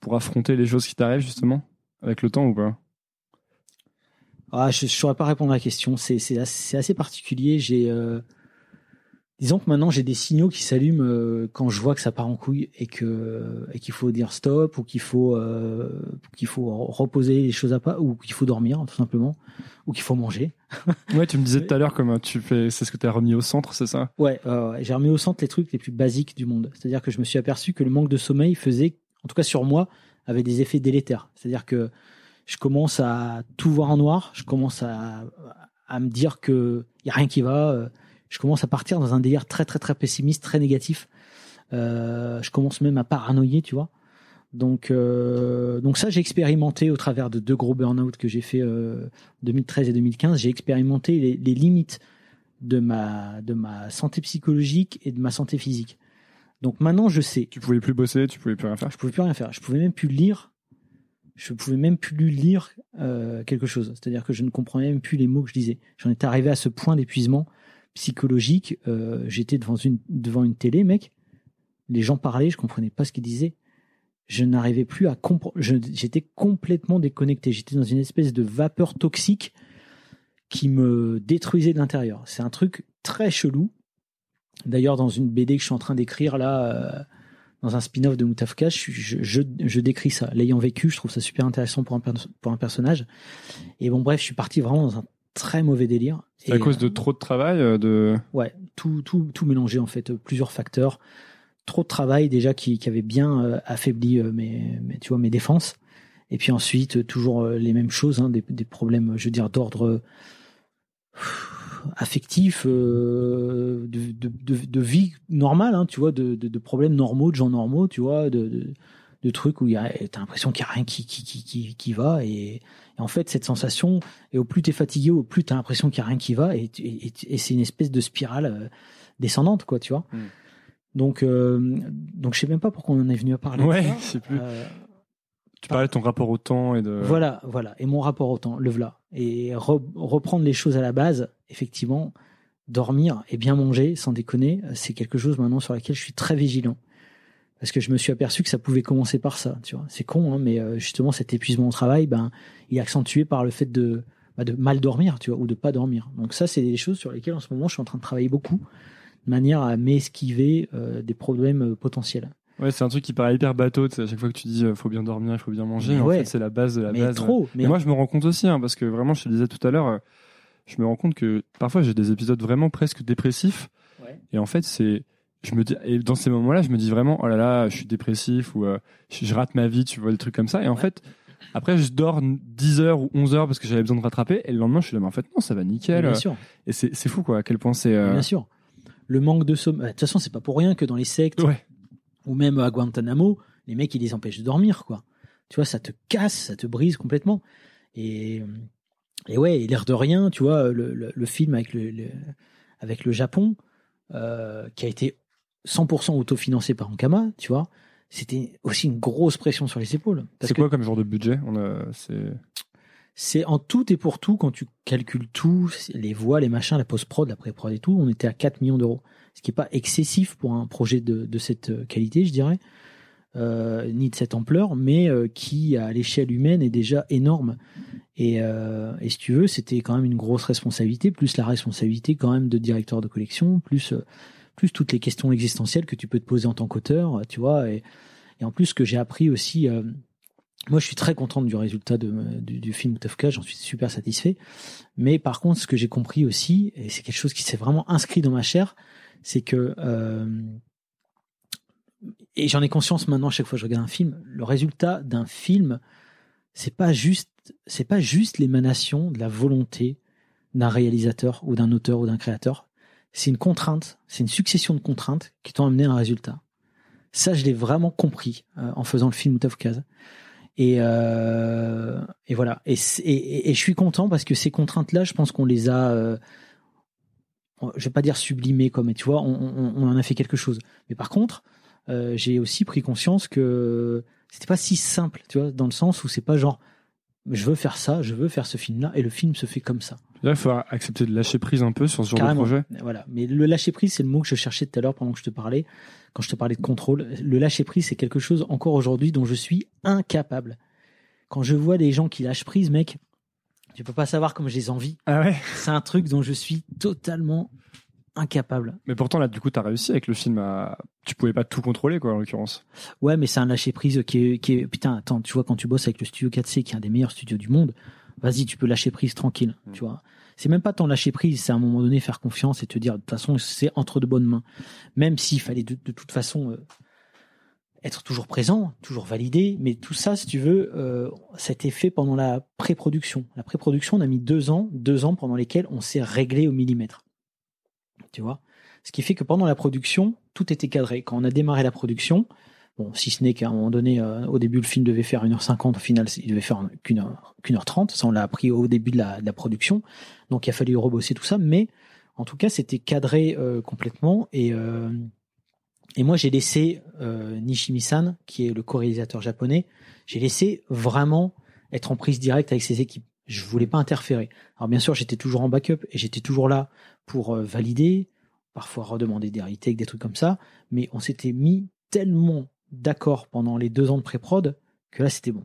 pour affronter les choses qui t'arrivent, justement, avec le temps ou pas? Ah, je ne saurais pas répondre à la question. C'est assez, assez particulier. J'ai, euh, disons que maintenant j'ai des signaux qui s'allument euh, quand je vois que ça part en couille et que et qu'il faut dire stop ou qu'il faut euh, qu'il faut reposer les choses à pas ou qu'il faut dormir tout simplement ou qu'il faut manger. Ouais, tu me disais tout à l'heure comme tu fais, c'est ce que t'as remis au centre, c'est ça? Ouais. j'ai remis au centre les trucs les plus basiques du monde. C'est-à-dire que je me suis aperçu que le manque de sommeil faisait, en tout cas sur moi, avait des effets délétères. C'est-à-dire que je commence à tout voir en noir, je commence à, me dire que y a rien qui va, euh, je commence à partir dans un délire très très très pessimiste, très négatif. Euh, je commence même à paranoïer, tu vois. Donc, euh, donc ça, j'ai expérimenté au travers de deux gros burn-out que j'ai fait euh, 2013 et 2015. J'ai expérimenté les, les limites de ma, de ma santé psychologique et de ma santé physique. Donc maintenant, je sais. Tu pouvais plus bosser, tu pouvais plus rien faire. Je pouvais plus rien faire. Je pouvais même plus lire. Je pouvais même plus lire euh, quelque chose. C'est-à-dire que je ne comprenais même plus les mots que je disais. J'en étais arrivé à ce point d'épuisement psychologique. Euh, J'étais devant une, devant une télé, mec. Les gens parlaient, je comprenais pas ce qu'ils disaient. Je n'arrivais plus à comprendre. J'étais complètement déconnecté. J'étais dans une espèce de vapeur toxique qui me détruisait de l'intérieur. C'est un truc très chelou. D'ailleurs, dans une BD que je suis en train d'écrire là, euh, dans un spin-off de Moutafka, je, je, je, je décris ça. L'ayant vécu, je trouve ça super intéressant pour un, per- pour un personnage. Et bon, bref, je suis parti vraiment dans un très mauvais délire. C'est à cause de trop de travail, euh, de. Ouais, tout, tout, tout mélangé en fait, euh, plusieurs facteurs. Trop de travail déjà qui, qui avait bien euh, affaibli euh, mes, mes, tu vois, mes défenses. Et puis ensuite, euh, toujours euh, les mêmes choses, hein, des, des problèmes, je veux dire, d'ordre euh, affectif, euh, de, de, de, de vie normale, hein, tu vois, de, problèmes normaux, de gens normaux, tu vois, de, trucs où il y a, t'as l'impression qu'il n'y a rien qui, qui, qui, qui, qui va. Et, et en fait, cette sensation, et au plus t'es fatigué, au plus t'as l'impression qu'il n'y a rien qui va. Et, et, et- et c'est une espèce de spirale euh, descendante, quoi, tu vois. Mm. Donc, euh, donc je sais même pas pourquoi on en est venu à parler. de Ouais, ça. plus. Euh, Tu parlais de ton rapport au temps et de. voilà, voilà. Et mon rapport au temps, le voilà. Et re- reprendre les choses à la base, effectivement, dormir et bien manger, sans déconner, c'est quelque chose maintenant sur laquelle je suis très vigilant. parce que je me suis aperçu que ça pouvait commencer par ça. Tu vois, c'est con, hein, mais euh, justement cet épuisement au travail, ben, il est accentué par le fait de, bah, de mal dormir, tu vois, ou de pas dormir. Donc ça, c'est des choses sur lesquelles en ce moment je suis en train de travailler beaucoup, de manière à m'esquiver euh, des problèmes euh, potentiels. Ouais, c'est un truc qui paraît hyper bateau. À chaque fois que tu dis euh, faut bien dormir, il faut bien manger, Mais en ouais. fait c'est la base de la mais base. trop. Mais Et moi je me rends compte aussi, hein, parce que vraiment je te le disais tout à l'heure, euh, je me rends compte que parfois j'ai des épisodes vraiment presque dépressifs. Ouais. Et en fait c'est, je me dis, et dans ces moments-là je me dis vraiment oh là là je suis dépressif ou euh, je, je rate ma vie, tu vois des trucs comme ça. Et en Ouais. fait après je dors 10 heures ou 11 heures parce que j'avais besoin de rattraper. Et le lendemain je suis là mais en fait non ça va nickel. bien sûr, Et c'est c'est fou quoi à quel point c'est. euh, bien sûr. Le manque de sommeil. De toute façon, c'est pas pour rien que dans les sectes Ouais. Ou même à Guantanamo, les mecs ils les empêchent de dormir, quoi. Tu vois, ça te casse, ça te brise complètement. Et et ouais, l'air de rien, tu vois, le, le, le film avec le, le- avec le Japon euh, qui a été 100% autofinancé par Ankama, tu vois, c'était aussi une grosse pression sur les épaules. C'est quoi comme genre de budget? On a, c'est. c'est en tout et pour tout, quand tu calcules tout, les voix, les machins, la post-prod, la pré-prod et tout, on était à 4 millions d'euros. Ce qui n'est pas excessif pour un projet de, de cette euh, qualité, je dirais, euh, ni de cette ampleur, mais euh, qui, à l'échelle humaine, est déjà énorme. Et, et si tu veux, c'était quand même une grosse responsabilité, plus la responsabilité quand même de directeur de collection, plus, plus toutes les questions existentielles que tu peux te poser en tant qu'auteur, tu vois. Et, et en plus, ce que j'ai appris aussi... moi, je suis très contente du résultat de, du, du film Tufka, j'en suis super satisfait. Mais par contre, ce que j'ai compris aussi, et c'est quelque chose qui s'est vraiment inscrit dans ma chair, c'est que, euh, et j'en ai conscience maintenant chaque fois que je regarde un film, le résultat d'un film, c'est pas juste, c'est pas juste l'émanation de la volonté d'un réalisateur ou d'un auteur ou d'un créateur. C'est une contrainte, c'est une succession de contraintes qui t'ont amené à un résultat. Ça, je l'ai vraiment compris euh, en faisant le film Tufkaz. Et, euh, et voilà. Et, et, et- je suis content parce que ces contraintes-là, je pense qu'on les a, je vais pas dire sublimées comme, mais tu vois, on, on- on en a fait quelque chose. Mais par contre, euh, j'ai aussi pris conscience que c'était pas si simple, tu vois, dans le sens où c'est pas genre, je veux faire ça, je veux faire ce film-là, et le film se fait comme ça. Là, il faut accepter de lâcher prise un peu sur ce genre Carrément. de projet. Voilà. Mais le lâcher prise, c'est le mot que je cherchais tout à l'heure pendant que je te parlais, quand je te parlais de contrôle. Le lâcher prise, c'est quelque chose encore aujourd'hui dont je suis incapable. Quand je vois des gens qui lâchent prise, mec, tu peux pas savoir comme les envie. Ah ouais. C'est un truc dont je suis totalement incapable. Mais pourtant là, du coup, t'as réussi avec le film à. Tu pouvais pas tout contrôler, quoi, en l'occurrence. Ouais, mais c'est un lâcher prise qui est, qui est, putain, attends, tu vois, quand tu bosses avec le studio 4C, qui est un des meilleurs studios du monde, vas-y, tu peux lâcher prise tranquille, Mm. tu vois. C'est même pas tant lâcher prise, c'est à un moment donné faire confiance et te dire, de toute façon, c'est entre de bonnes mains. Même s'il fallait de, de toute façon euh, être toujours présent, toujours validé, mais tout ça, si tu veux, euh, ça a été fait pendant la pré-production. La pré-production, on a mis deux ans, deux ans pendant lesquels on s'est réglé au millimètre. Tu vois? Ce qui fait que pendant la production, tout était cadré. Quand on a démarré la production, bon, si ce n'est qu'à un moment donné, euh, au début, le film devait faire 1h50, au final, il devait faire qu'une heure, qu'une heure 30. Ça, on l'a appris au début de la, de la production. Donc, il a fallu rebosser tout ça. Mais, en tout cas, c'était cadré euh, complètement. Et, euh, et moi, j'ai laissé euh, Nishimi-san, qui est le co-réalisateur japonais, j'ai laissé vraiment être en prise directe avec ses équipes. Je voulais pas interférer. Alors bien sûr, j'étais toujours en backup et j'étais toujours là pour euh, valider, parfois redemander des retakes, des trucs comme ça. Mais on s'était mis tellement d'accord pendant les deux ans de pré-prod que là, c'était bon.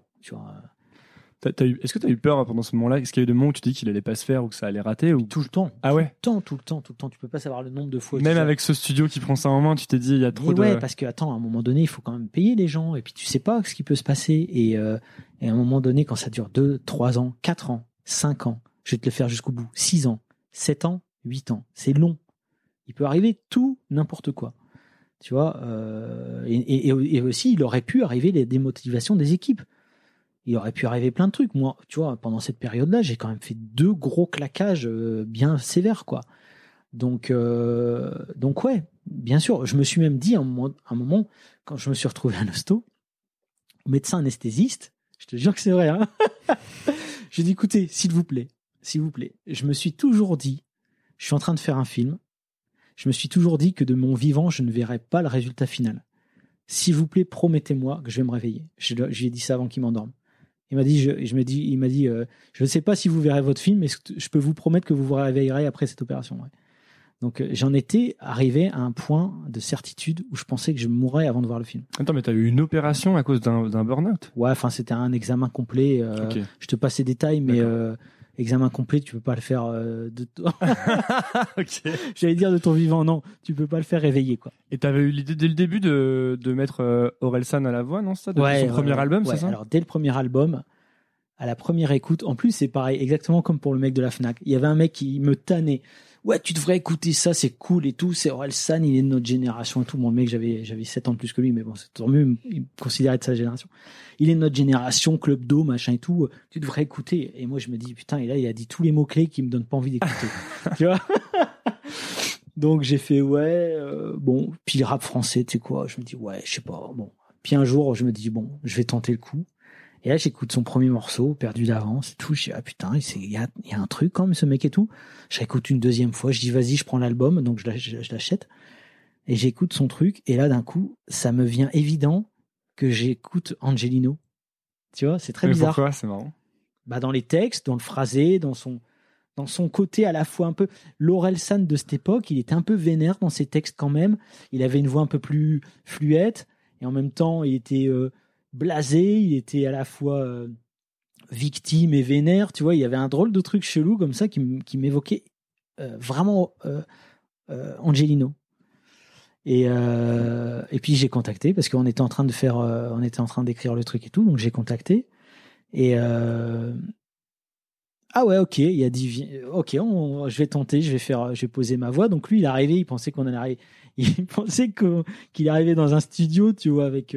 Est-ce que t'as eu peur pendant ce moment-là? Est-ce qu'il y a eu des moments où tu te dis qu'il allait pas se faire ou que ça allait rater ou... tout le temps. Ah ouais? Tout le temps, tout le temps, tout le temps. Tu peux pas savoir le nombre de fois. tu Même avec ce studio qui prend ça en main, tu t'es dit il y a trop Mais de. ouais, parce que attends, à un moment donné, il faut quand même payer les gens, et puis tu sais pas ce qui peut se passer. Et, euh, et à un moment donné, quand ça dure 2, 3 ans, 4 ans, 5 ans, je vais te le faire jusqu'au bout, 6 ans, 7 ans, 8 ans, c'est long. Il peut arriver tout, n'importe quoi. Tu vois, euh, et, et- et aussi, il aurait pu arriver les démotivations des équipes. Il aurait pu arriver plein de trucs. Moi, tu vois, pendant cette période-là, j'ai quand même fait deux gros claquages euh, bien sévères, quoi. Donc, euh, donc ouais, bien sûr. Je me suis même dit à un moment, quand je me suis retrouvé à l'hosto, médecin anesthésiste, je te jure que c'est vrai. Hein J'ai dit, écoutez, s'il vous plaît, s'il vous plaît, je me suis toujours dit, je suis en train de faire un film. Je me suis toujours dit que de mon vivant, je ne verrais pas le résultat final. S'il vous plaît, promettez-moi que je vais me réveiller. Je, je lui ai dit ça avant qu'il m'endorme. Il m'a dit, je, je me dis, il m'a dit, euh, je ne sais pas si vous verrez votre film, mais je peux vous promettre que vous vous réveillerez après cette opération. ouais. Donc euh, j'en étais arrivé à un point de certitude où je pensais que je mourrais avant de voir le film. Attends, mais t'as eu une opération à cause d'un burn-out? Ouais, enfin c'était un examen complet. euh, Ok. Je te passe les détails, mais examen complet, tu peux pas le faire euh, de. Ok. J'allais dire de ton vivant, non, tu peux pas le faire réveiller quoi. Et t'avais eu l'idée dès le début de, de mettre euh, Orelsan à la voix, non ça Depuis son premier ouais, album, ouais. c'est ça Alors dès le premier album, à la première écoute, en plus c'est pareil, exactement comme pour le mec de la Fnac. Il y avait un mec qui me tannait. Ouais, tu devrais écouter ça, c'est cool et tout. C'est Orelsan, il est de notre génération et tout. Mon mec, j'avais j'avais 7 ans de plus que lui, mais bon, c'est tant mieux. Il me considérait de sa génération. Il est de notre génération, club d'eau, machin et tout. Tu devrais écouter. Et moi, je me dis putain, et là, il a dit tous les mots clés qui me donnent pas envie d'écouter. tu vois? Donc j'ai fait ouais, euh, bon. Puis le rap français, tu sais quoi? Je me dis ouais, je sais pas. Bon. Puis un jour, je me dis bon, je vais tenter le coup. Et là, j'écoute son premier morceau, perdu d'avance, et tout. Je dis ah putain, il y a, il y a un truc quand même, ce mec et tout. Je réécoute une deuxième fois. Je dis vas-y, je prends l'album, donc je l'achète. Et j'écoute son truc. Et là, d'un coup, ça me vient évident que j'écoute Angelino. Tu vois, c'est très Mais bizarre Pourquoi? C'est marrant. bah, dans les textes, dans le phrasé, dans son, dans son côté à la fois un peu. Laurel San de cette époque, il était un peu vénère dans ses textes quand même. Il avait une voix un peu plus fluette et en même temps, il était euh, blasé, il était à la fois euh, victime et vénère. Tu vois, il y avait un drôle de truc chelou comme ça qui, m'évoquait euh, vraiment euh, Angelino. Et, puis j'ai contacté parce qu'on était en train de faire, on était en train d'écrire le truc et tout, donc j'ai contacté. Et ah ouais, ok, il a dit, ok, on- je vais tenter, je vais faire, je vais poser ma voix. Donc lui, il est arrivé, il pensait qu'on il pensait qu'il arrivait dans un studio, tu vois, avec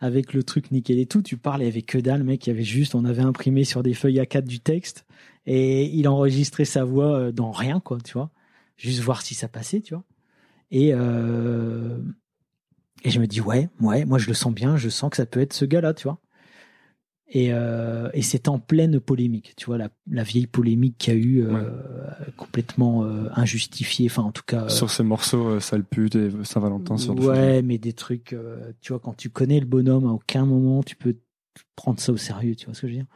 avec le truc nickel et tout. Tu y avait que dalle, mec, il y avait juste, on avait imprimé sur des feuilles A4 du texte et il enregistrait sa voix euh, dans rien, quoi, tu vois, juste voir si ça passait, tu vois. Et euh, et je me dis ouais, ouais, moi je le sens bien, je sens que ça peut être ce gars-là, tu vois. Et, euh, et c'est en pleine polémique, tu vois, la, la vieille polémique qu'il y a eu, euh, complètement euh, injustifiée, enfin en tout cas. euh, Sur ces morceaux, Sale pute et Saint-Valentin sur ouais, mais des trucs, tu vois, quand tu connais le bonhomme, à aucun moment tu peux prendre ça au sérieux, tu vois ce que je veux dire.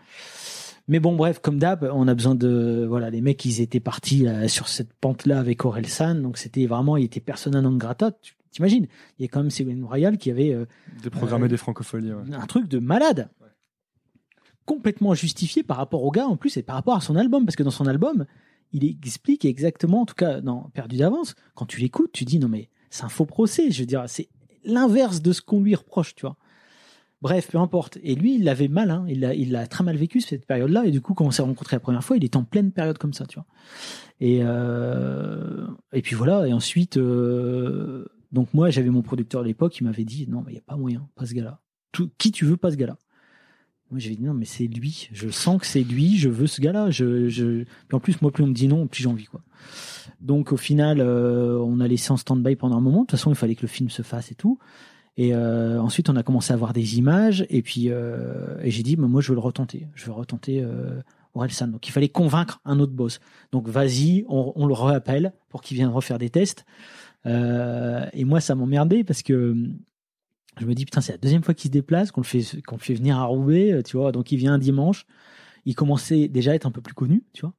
Mais bon, bref, comme d'hab, on a besoin de, voilà, les mecs, ils étaient partis là, sur cette pente-là avec Aurel San, donc c'était vraiment, il était persona non grata. Tu t'imagines? Il y a quand même Ségolène Royal qui avait euh, Déprogrammé Euh, des francopholies. ouais. un truc de malade. Complètement justifié par rapport au gars en plus et par rapport à son album. Parce que dans son album, il explique exactement, en tout cas dans Perdu d'avance, quand tu l'écoutes, tu dis non mais c'est un faux procès. Je veux dire, c'est l'inverse de ce qu'on lui reproche, tu vois. Bref, peu importe. Et lui, il l'avait mal, hein. il l'a il très mal vécu cette période-là. Et du coup, quand on s'est rencontrés la première fois, il était en pleine période comme ça, tu vois. Et, euh, et puis voilà. Et ensuite, euh, donc moi, j'avais mon producteur à l'époque qui m'avait dit non, mais il n'y a pas moyen, pas ce gars-là. Qui tu veux, pas ce gars-là. Moi, j'avais dit non, mais c'est lui. Je sens que c'est lui. Je veux ce gars-là. En plus, moi, plus on me dit non, plus j'ai envie, quoi. Donc, au final, euh, on a laissé en stand-by pendant un moment. De toute façon, il fallait que le film se fasse et tout. Et euh, ensuite, on a commencé à voir des images. Et puis, euh, j'ai dit, bah, moi, je veux le retenter. Je veux retenter Orelsan. Donc, il fallait convaincre un autre boss. Donc, vas-y, on, on le rappelle pour qu'il vienne refaire des tests. Et moi, ça m'emmerdait parce que je me dis putain c'est la deuxième fois qu'il se déplace qu'on le fait qu'on fait venir à Roubaix euh, tu vois. Donc il vient un dimanche. Il commençait déjà à être un peu plus connu tu vois.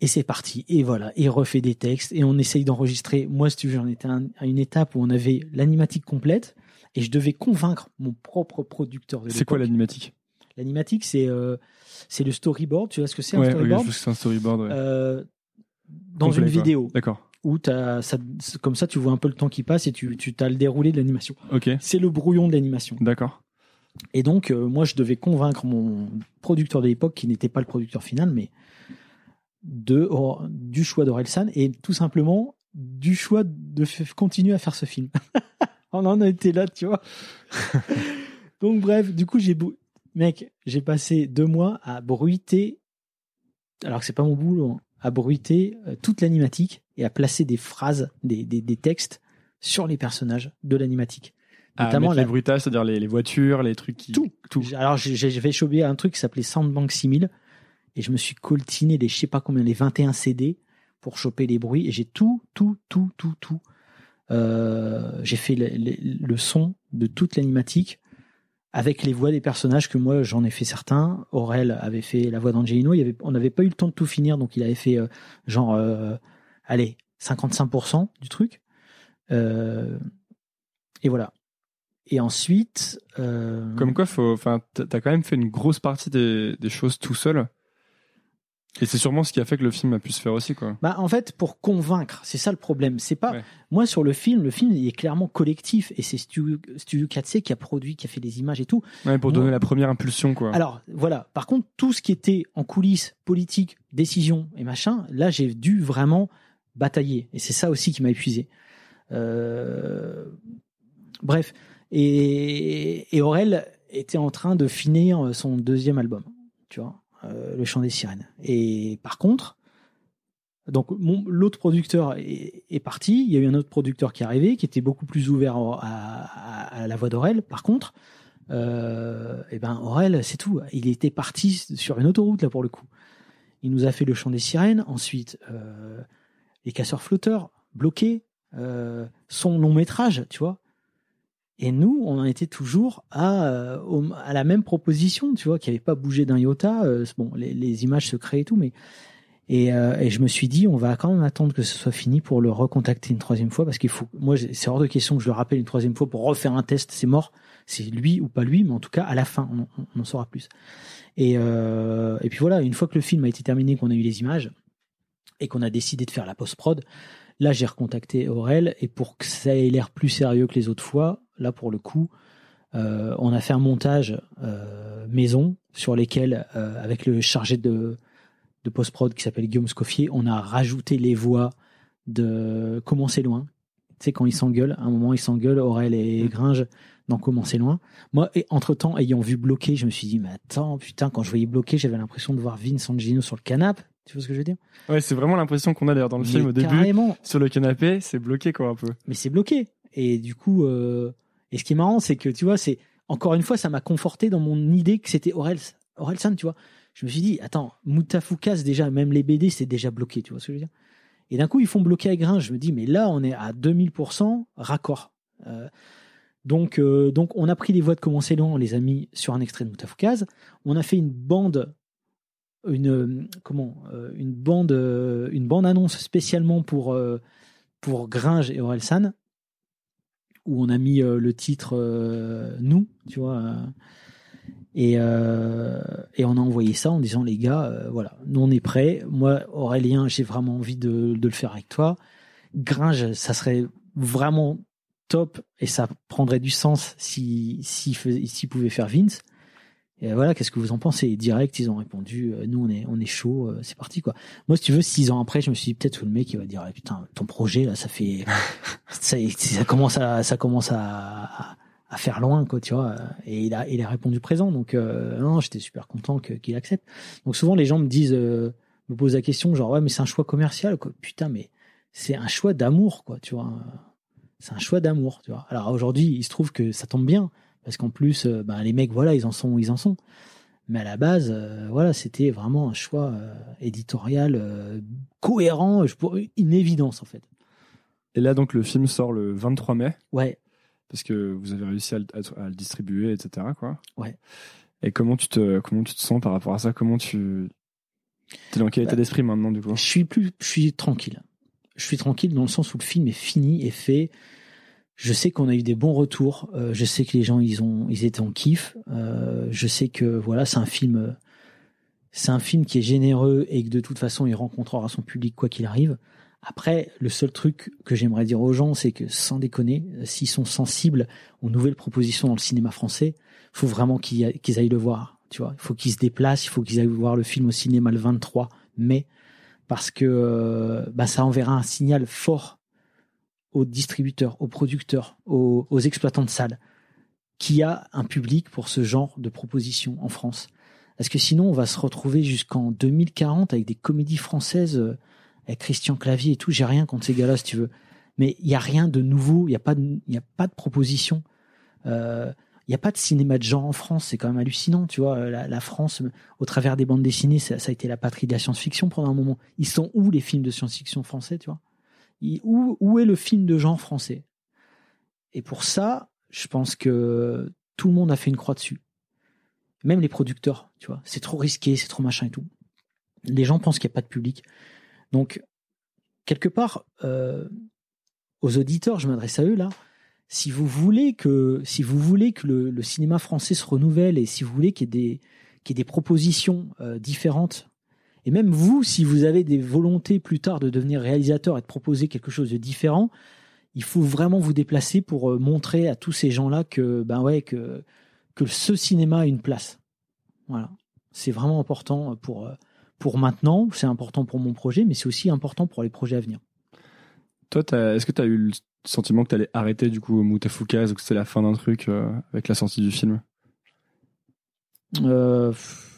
Et c'est parti. Et voilà. Et il refait des textes. Et on essaye d'enregistrer. Moi si tu veux j'en étais à un- une étape où on avait l'animatique complète. Et je devais convaincre mon propre producteur de C'est quoi l'animatique? L'animatique c'est euh, c'est le storyboard. Tu vois ce que c'est un Ouais, oui, storyboard? je pense que c'est un storyboard. ouais. Euh, dans Complet, une vidéo. D'accord. Où t'as ça, comme ça tu vois un peu le temps qui passe et tu tu as le déroulé de l'animation Ok. c'est le brouillon de l'animation D'accord. et donc, euh, moi, je devais convaincre mon producteur de l'époque, qui n'était pas le producteur final, mais de, oh, du choix d'Orelsan et tout simplement du choix de continuer à faire ce film. On en a été là, tu vois. donc, bref, du coup, j'ai, mec, j'ai passé deux mois à bruiter, alors que c'est pas mon boulot, hein, à bruiter euh, toute l'animatique et à placer des phrases, des, des, des textes sur les personnages de l'animatique. Ah, Notamment la- les bruitages, c'est-à-dire les, les voitures, les trucs qui. Tout. Tout. Alors, j'avais chopé un truc qui s'appelait Soundbank 6000 et je me suis coltiné les je sais pas combien, les 21 CD pour choper les bruits et j'ai tout, tout, tout, tout, tout. Euh, j'ai fait le, le- le son de toute l'animatique avec les voix des personnages que moi j'en ai fait certains. Aurel avait fait la voix d'Angelino. Il y avait, on n'avait pas eu le temps de tout finir donc il avait fait euh, genre, euh, allez, 55% du truc. Euh, et voilà. Et ensuite. euh, Comme quoi, faut, enfin, t'as quand même fait une grosse partie des, des choses tout seul. Et c'est sûrement ce qui a fait que le film a pu se faire aussi, quoi. Bah, en fait, pour convaincre, c'est ça le problème. C'est pas Ouais. moi sur le film. Le film il est clairement collectif et c'est Studio, Studio 4C qui a produit, qui a fait les images et tout. Ouais, pour Moi- donner la première impulsion, quoi. Alors voilà. Par contre, tout ce qui était en coulisses, politique, décision et machin, là j'ai dû vraiment batailler et c'est ça aussi qui m'a épuisé. Euh, Bref, et, et Aurel était en train de finir son deuxième album, tu vois, euh, Le Chant des Sirènes. Et par contre, donc l'autre producteur est, parti, il y a eu un autre producteur qui est arrivé, qui était beaucoup plus ouvert à, la voix d'Aurel. Par contre, euh, et ben Aurel, c'est tout. Il était parti sur une autoroute là pour le coup. Il nous a fait le chant des sirènes, ensuite euh, les casseurs flotteurs, bloqués, euh, son long métrage, tu vois. Et nous, on en était toujours à, euh, à la même proposition, tu vois, qui n'avait pas bougé d'un iota. Euh, bon, les, images se créent et tout, mais et, et je me suis dit, on va quand même attendre que ce soit fini pour le recontacter une troisième fois, parce qu'il faut. Moi, c'est hors de question que je le rappelle une troisième fois pour refaire un test. C'est mort. C'est lui ou pas lui, mais en tout cas, à la fin, on, en saura plus. Et, et puis voilà, une fois que le film a été terminé, qu'on a eu les images et qu'on a décidé de faire la post-prod, là, j'ai recontacté Aurel et pour que ça ait l'air plus sérieux que les autres fois, là, pour le coup, euh, on a fait un montage euh, maison sur lesquels, euh, avec le chargé de, de post-prod qui s'appelle Guillaume Scoffier, on a rajouté les voix de Comment c'est loin. Tu sais, quand ils s'engueulent, à un moment, ils s'engueulent, Aurel et Gringe, dans Comment c'est loin. Moi, et entre-temps, ayant vu bloquer, je me suis dit, mais attends, putain, quand je voyais bloquer, j'avais l'impression de voir Vince Angino sur le canapé. Tu vois ce que je veux dire? Ouais, c'est vraiment l'impression qu'on a d'ailleurs dans le Mais film au début. Carrément, Sur le canapé, c'est bloqué, quoi, un peu. mais c'est bloqué. Et du coup, euh, et ce qui est marrant, c'est que tu vois, c'est encore une fois, ça m'a conforté dans mon idée que c'était Orelsan, tu vois. Je me suis dit, attends, Moutafoukas, déjà, même les BD, c'est déjà bloqué, tu vois ce que je veux dire? Et d'un coup, ils font bloquer à grain. Je me dis, mais là, on est à 2000% raccord. Euh, donc, euh, donc, on a pris les voix de Commencer long, on les a mis sur un extrait de Moutafoukas. On a fait une bande, une euh, comment, euh, une bande, euh, une bande annonce spécialement pour pour Gringe et Orelsan, où on a mis le titre nous, tu vois. et, et on a envoyé ça en disant les gars, voilà, nous on est prêts. Moi, Aurélien, j'ai vraiment envie de, de le faire avec toi. Gringe, ça serait vraiment top et ça prendrait du sens si s'il fais- s'il pouvait faire Vince. Et voilà, qu'est-ce que vous en pensez? Direct, ils ont répondu, euh, nous on est on est chaud, euh, c'est parti quoi. Moi, si tu veux, six ans après, je me suis dit peut-être que le mec il va dire, putain, ton projet là, ça fait, ça, ça commence à ça commence à, à, faire loin quoi, tu vois. Et il a il a répondu présent, donc euh, non, j'étais super content qu'il accepte. Donc souvent les gens me disent, me posent la question genre ouais, mais c'est un choix commercial quoi. Putain, mais c'est un choix d'amour quoi, tu vois. C'est un choix d'amour, tu vois. Alors aujourd'hui, il se trouve que ça tombe bien parce qu'en plus, ben, les mecs, voilà, ils en sont où ils en sont. Mais à la base, euh, voilà, c'était vraiment un choix euh, éditorial euh, cohérent, je pourrais, une évidence en fait. Et là, donc, le film sort le 23 mai, Ouais, parce que vous avez réussi à le, à- à le distribuer, etc., quoi. Ouais. Et comment tu te, comment tu te sens par rapport à ça? Comment tu. T'es dans quel état Bah, d'esprit maintenant, du coup? je suis plus, je suis tranquille. Je suis tranquille dans le sens où le film est fini et fait. Je sais qu'on a eu des bons retours. euh, je sais que les gens ils ont, ils étaient en kiff. euh, je sais que voilà, c'est un film, c'est un film qui est généreux et que de toute façon il rencontrera son public quoi qu'il arrive. Après, le seul truc que j'aimerais dire aux gens, c'est que sans déconner, euh, s'ils sont sensibles aux nouvelles propositions dans le cinéma français, faut vraiment qu'ils aillent le voir. Tu vois, il faut qu'ils se déplacent, il faut qu'ils aillent voir le film au cinéma le 23 mai parce que bah, ça enverra un signal fort aux distributeurs, aux producteurs, aux, exploitants de salles, qu'il y a un public pour ce genre de propositions en France. Parce que sinon, on va se retrouver jusqu'en 2040 avec des comédies françaises, euh, avec Christian Clavier et tout. J'ai rien contre ces gars-là, si tu veux. Mais il n'y a rien de nouveau, il n'y a, pas de- a pas de proposition. Euh, Il n'y a pas de cinéma de genre en France, c'est quand même hallucinant, tu vois. La, France, au travers des bandes dessinées, ça, a été la patrie de la science-fiction pendant un moment. Ils sont où les films de science-fiction français, tu vois? Où, où est le film de genre français? Et pour ça, je pense que tout le monde a fait une croix dessus. Même les producteurs, tu vois. C'est trop risqué, c'est trop machin et tout. Les gens pensent qu'il n'y a pas de public. Donc, quelque part, euh, aux auditeurs, je m'adresse à eux là. Si vous voulez que, si vous voulez que le, cinéma français se renouvelle et si vous voulez qu'il y ait des, qu'il y ait des propositions euh, différentes, et même vous, si vous avez des volontés plus tard de devenir réalisateur et de proposer quelque chose de différent, il faut vraiment vous déplacer pour euh, montrer à tous ces gens-là que, ben ouais, que, que ce cinéma a une place. Voilà. C'est vraiment important pour, euh, pour maintenant, c'est important pour mon projet, mais c'est aussi important pour les projets à venir. Toi, est-ce que tu as eu le sentiment que tu allais arrêter du coup Moutafoukaz ou que c'était la fin d'un truc euh, avec la sortie du film? Euh, pff.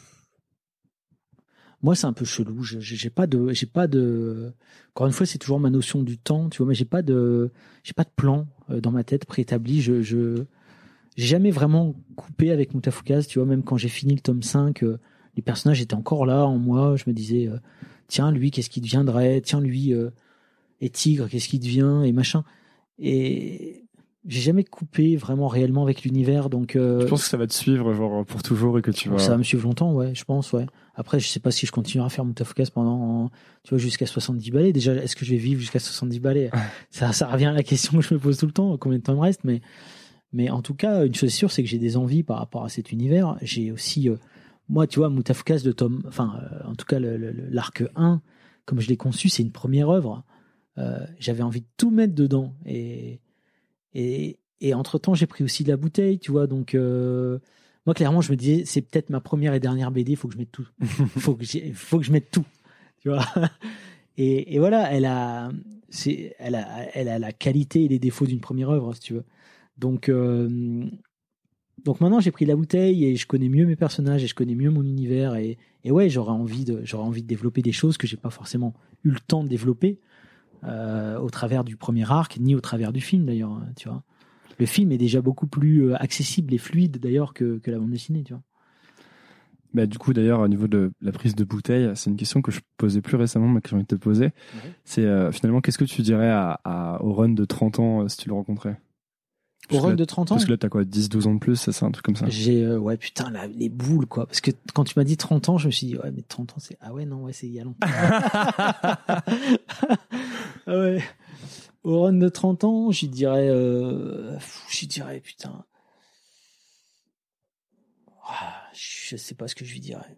Moi, c'est un peu chelou. J'ai pas de, j'ai pas de. Encore une fois, c'est toujours ma notion du temps, tu vois. Mais j'ai pas de, j'ai pas de plan euh, dans ma tête préétabli. Je, j'ai jamais vraiment coupé avec Moutafoukaz, tu vois. Même quand j'ai fini le tome 5, euh, les personnages étaient encore là en moi. Je me disais, euh, tiens, lui, qu'est-ce qu'il deviendrait? Tiens, lui, et Tigre, qu'est-ce qu'il devient? Et machin. Et j'ai jamais coupé vraiment réellement avec l'univers, donc. euh, Je pense que ça va te suivre genre pour toujours et que tu vas. ça va me suivre longtemps, ouais, je pense, ouais. Après, je sais pas si je continuerai à faire Moutafoukas pendant, tu vois, jusqu'à 70 balais. Déjà, est-ce que je vais vivre jusqu'à 70 balais? Ça, ça revient à la question que je me pose tout le temps, combien de temps il me reste, mais, mais en tout cas, une chose sûre, c'est que j'ai des envies par rapport à cet univers. J'ai aussi, euh, moi, tu vois, Moutafoukas de Tom, enfin, euh, en tout cas, l'arc 1, comme je l'ai conçu, c'est une première œuvre. Euh, J'avais envie de tout mettre dedans. Et, et, et entre-temps, j'ai pris aussi de la bouteille, tu vois, donc, euh, moi, clairement, je me disais, c'est peut-être ma première et dernière BD, il faut que je mette tout. faut que faut que je mette tout. Tu vois. Et, et voilà, elle a, elle a, elle a la qualité et les défauts d'une première œuvre, si tu veux. Donc, euh, donc maintenant, j'ai pris la bouteille et je connais mieux mes personnages et je connais mieux mon univers et, et ouais, j'aurais envie de, envie de développer des choses que j'ai pas forcément eu le temps de développer euh, au travers du premier arc ni au travers du film d'ailleurs, hein, tu vois. Le film est déjà beaucoup plus euh, accessible et fluide d'ailleurs que, que la bande dessinée, tu vois. Bah, du coup, d'ailleurs, au niveau de la prise de bouteille, c'est une question que je posais plus récemment, mais que j'ai envie de te poser. C'est euh, finalement, qu'est-ce que tu dirais à, à- au run de 30 ans euh, si tu le rencontrais? Au run de 30 ans. Parce que là, t'as quoi, 10, 12 ans de plus, ça, c'est un truc comme ça. J'ai euh, ouais putain les boules quoi. Parce que quand tu m'as dit 30 ans je me suis dit ouais mais 30 ans c'est ah ouais non ouais c'est il y a longtemps. Ah ouais. Au run de 30 ans j'y dirais euh, j'y dirais putain. Ah, je sais pas ce que je lui dirais.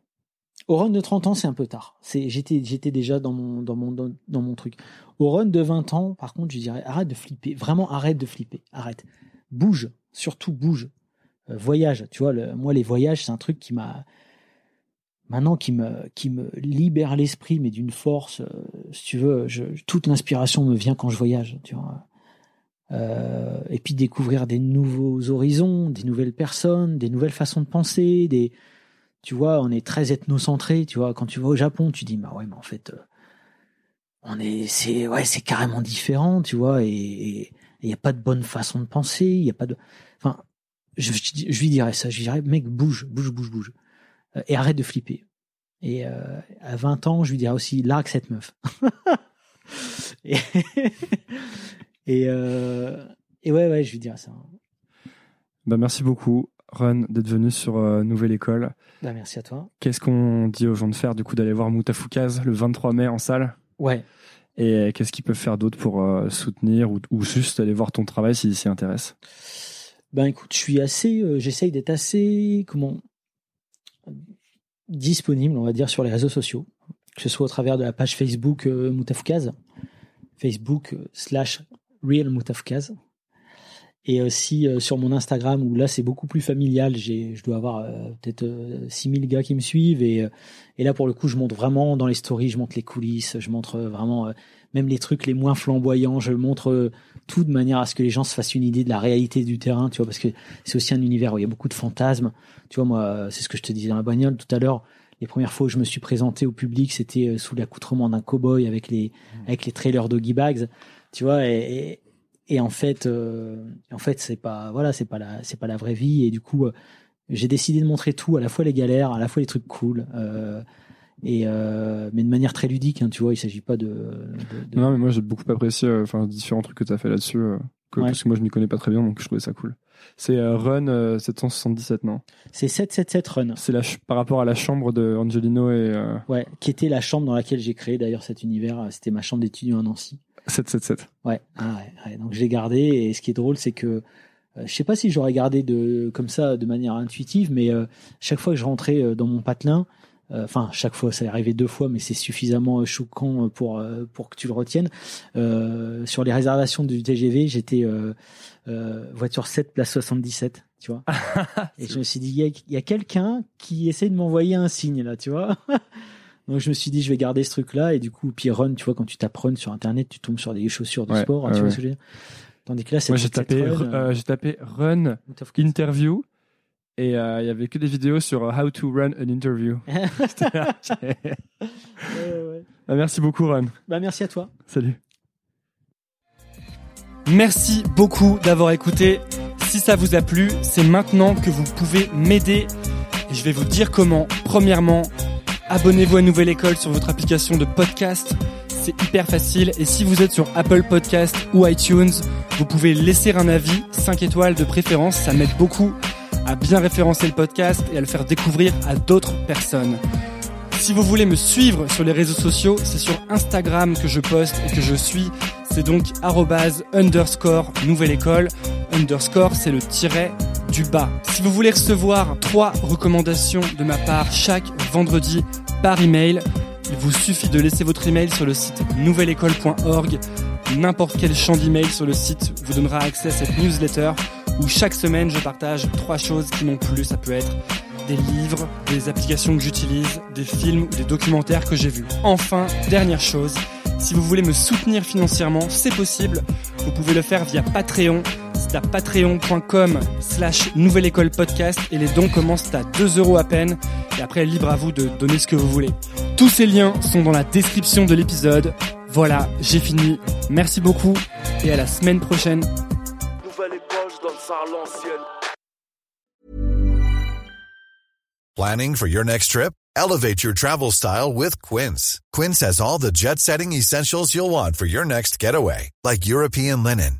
Au run de 30 ans c'est un peu tard. C'est j'étais j'étais déjà dans mon dans mon dans, dans mon truc. Au run de 20 ans par contre je dirais arrête de flipper. Vraiment arrête de flipper. Arrête bouge surtout bouge euh, voyage. Tu vois, moi, les voyages, c'est un truc qui m'a. Maintenant, qui me, qui me libère l'esprit, mais d'une force. euh, si tu veux, je, toute l'inspiration me vient quand je voyage. Tu vois. Euh, et puis découvrir des nouveaux horizons, des nouvelles personnes, des nouvelles façons de penser. Des, tu vois, on est très ethnocentré. Tu vois, quand tu vas au Japon, tu dis, bah ouais, mais en fait, on est, c'est, ouais, c'est carrément différent. Tu vois, et il n'y a pas de bonne façon de penser. Il y a pas de, enfin, je, je, je lui dirais ça. Je lui dirais, mec, bouge, bouge, bouge, bouge. Euh, et arrête de flipper. Et euh, à 20 ans, je lui dirais aussi, largue cette meuf. et, et, euh, et ouais, ouais, je lui dirais ça. Bah, merci beaucoup, Run, d'être venu sur Nouvelle École. Bah, merci à toi. Qu'est-ce qu'on dit aux gens de faire, du coup, d'aller voir Moutafoukaz le 23 mai en salle? Ouais. Et qu'est-ce qu'ils peuvent faire d'autre pour euh, soutenir ou, juste aller voir ton travail s'ils s'y intéressent? Ben écoute, je suis assez, euh, j'essaye d'être assez, comment, disponible, on va dire, sur les réseaux sociaux, que ce soit au travers de la page Facebook euh, Moutafkaz, Facebook euh, slash Real Moutafkaz, et aussi euh, sur mon Instagram où là c'est beaucoup plus familial. J'ai, je dois avoir euh, peut-être euh, 6000 gars qui me suivent et, euh, et là pour le coup je montre vraiment dans les stories, je montre les coulisses, je montre euh, vraiment euh, même les trucs les moins flamboyants, je montre euh, tout de manière à ce que les gens se fassent une idée de la réalité du terrain, tu vois, parce que c'est aussi un univers où il y a beaucoup de fantasmes. Tu vois, moi, euh, c'est ce que je te disais dans la bagnole tout à l'heure. Les premières fois où je me suis présenté au public, c'était euh, sous l'accoutrement d'un cow-boy avec les, avec les trailers Doggy Bags, tu vois, et, et, en fait, euh, en fait, c'est pas, voilà, c'est pas la, c'est pas la vraie vie, et du coup, euh, j'ai décidé de montrer tout, à la fois les galères, à la fois les trucs cool, euh, et euh, mais de manière très ludique, hein, tu vois, il s'agit pas de, de, de- Non, mais moi j'ai beaucoup apprécié euh, enfin différents trucs que tu as fait là-dessus, euh, que, parce que moi je m'y connais pas très bien, donc je trouvais ça cool. C'est Run euh, 777, non? C'est 777 Run. C'est la par rapport à la chambre de Angelino et euh, Ouais, qui était la chambre dans laquelle j'ai créé d'ailleurs cet univers. C'était ma chambre d'étudiant à Nancy. 777. Ouais, ah ouais, ouais. donc je l'ai gardé. Et ce qui est drôle, c'est que euh, je sais pas si j'aurais gardé de comme ça de manière intuitive, mais euh, chaque fois que je rentrais euh, dans mon patelin, euh, enfin chaque fois, ça est arrivé deux fois, mais c'est suffisamment choquant pour pour que tu le retiennes. Sur les réservations du TGV, j'étais voiture 7 place 77, tu vois. et je me suis dit, il y a, il y a quelqu'un qui essaie de m'envoyer un signe là, tu vois. Donc je me suis dit, je vais garder ce truc-là. Et du coup, puis run, tu vois, quand tu tapes run sur Internet, tu tombes sur des chaussures de Ouais, sport. hein, ouais, tu vois ouais. ce que je veux dire? Tandis que là, c'est Moi j'ai tapé, run. euh, j'ai tapé Run Interview et euh, il y avait que des vidéos sur euh, How to Run an Interview. Ah, merci beaucoup Run. Bah, merci à toi. Salut. Merci beaucoup d'avoir écouté. Si ça vous a plu, c'est maintenant que vous pouvez m'aider. Et je vais vous dire comment. Premièrement, abonnez-vous à Nouvelle École sur votre application de podcast. C'est hyper facile. Et si vous êtes sur Apple Podcast ou iTunes, vous pouvez laisser un avis, 5 étoiles de préférence. Ça m'aide beaucoup à bien référencer le podcast et à le faire découvrir à d'autres personnes. Si vous voulez me suivre sur les réseaux sociaux, c'est sur Instagram que je poste et que je suis. C'est donc arrobase underscore nouvelle école. Underscore, c'est le tiret du bas. Si vous voulez recevoir trois recommandations de ma part chaque vendredi par email, il vous suffit de laisser votre email sur le site nouvelleécole.org. N'importe quel champ d'email sur le site vous donnera accès à cette newsletter où chaque semaine je partage trois choses qui m'ont plu. Ça peut être des livres, des applications que j'utilise, des films ou des documentaires que j'ai vus. Enfin, dernière chose, si vous voulez me soutenir financièrement, c'est possible. Vous pouvez le faire via Patreon. C'est à patreon.com slash nouvelle école podcast et les dons commencent à 2 euros à peine. Et après, libre à vous de donner ce que vous voulez. Tous ces liens sont dans la description de l'épisode. Voilà, j'ai fini. Merci beaucoup et à la semaine prochaine. Nouvelle école. Planning for your next trip? Elevate your travel style with Quince. Quince has all the jet setting essentials you'll want for your next getaway, like European linen,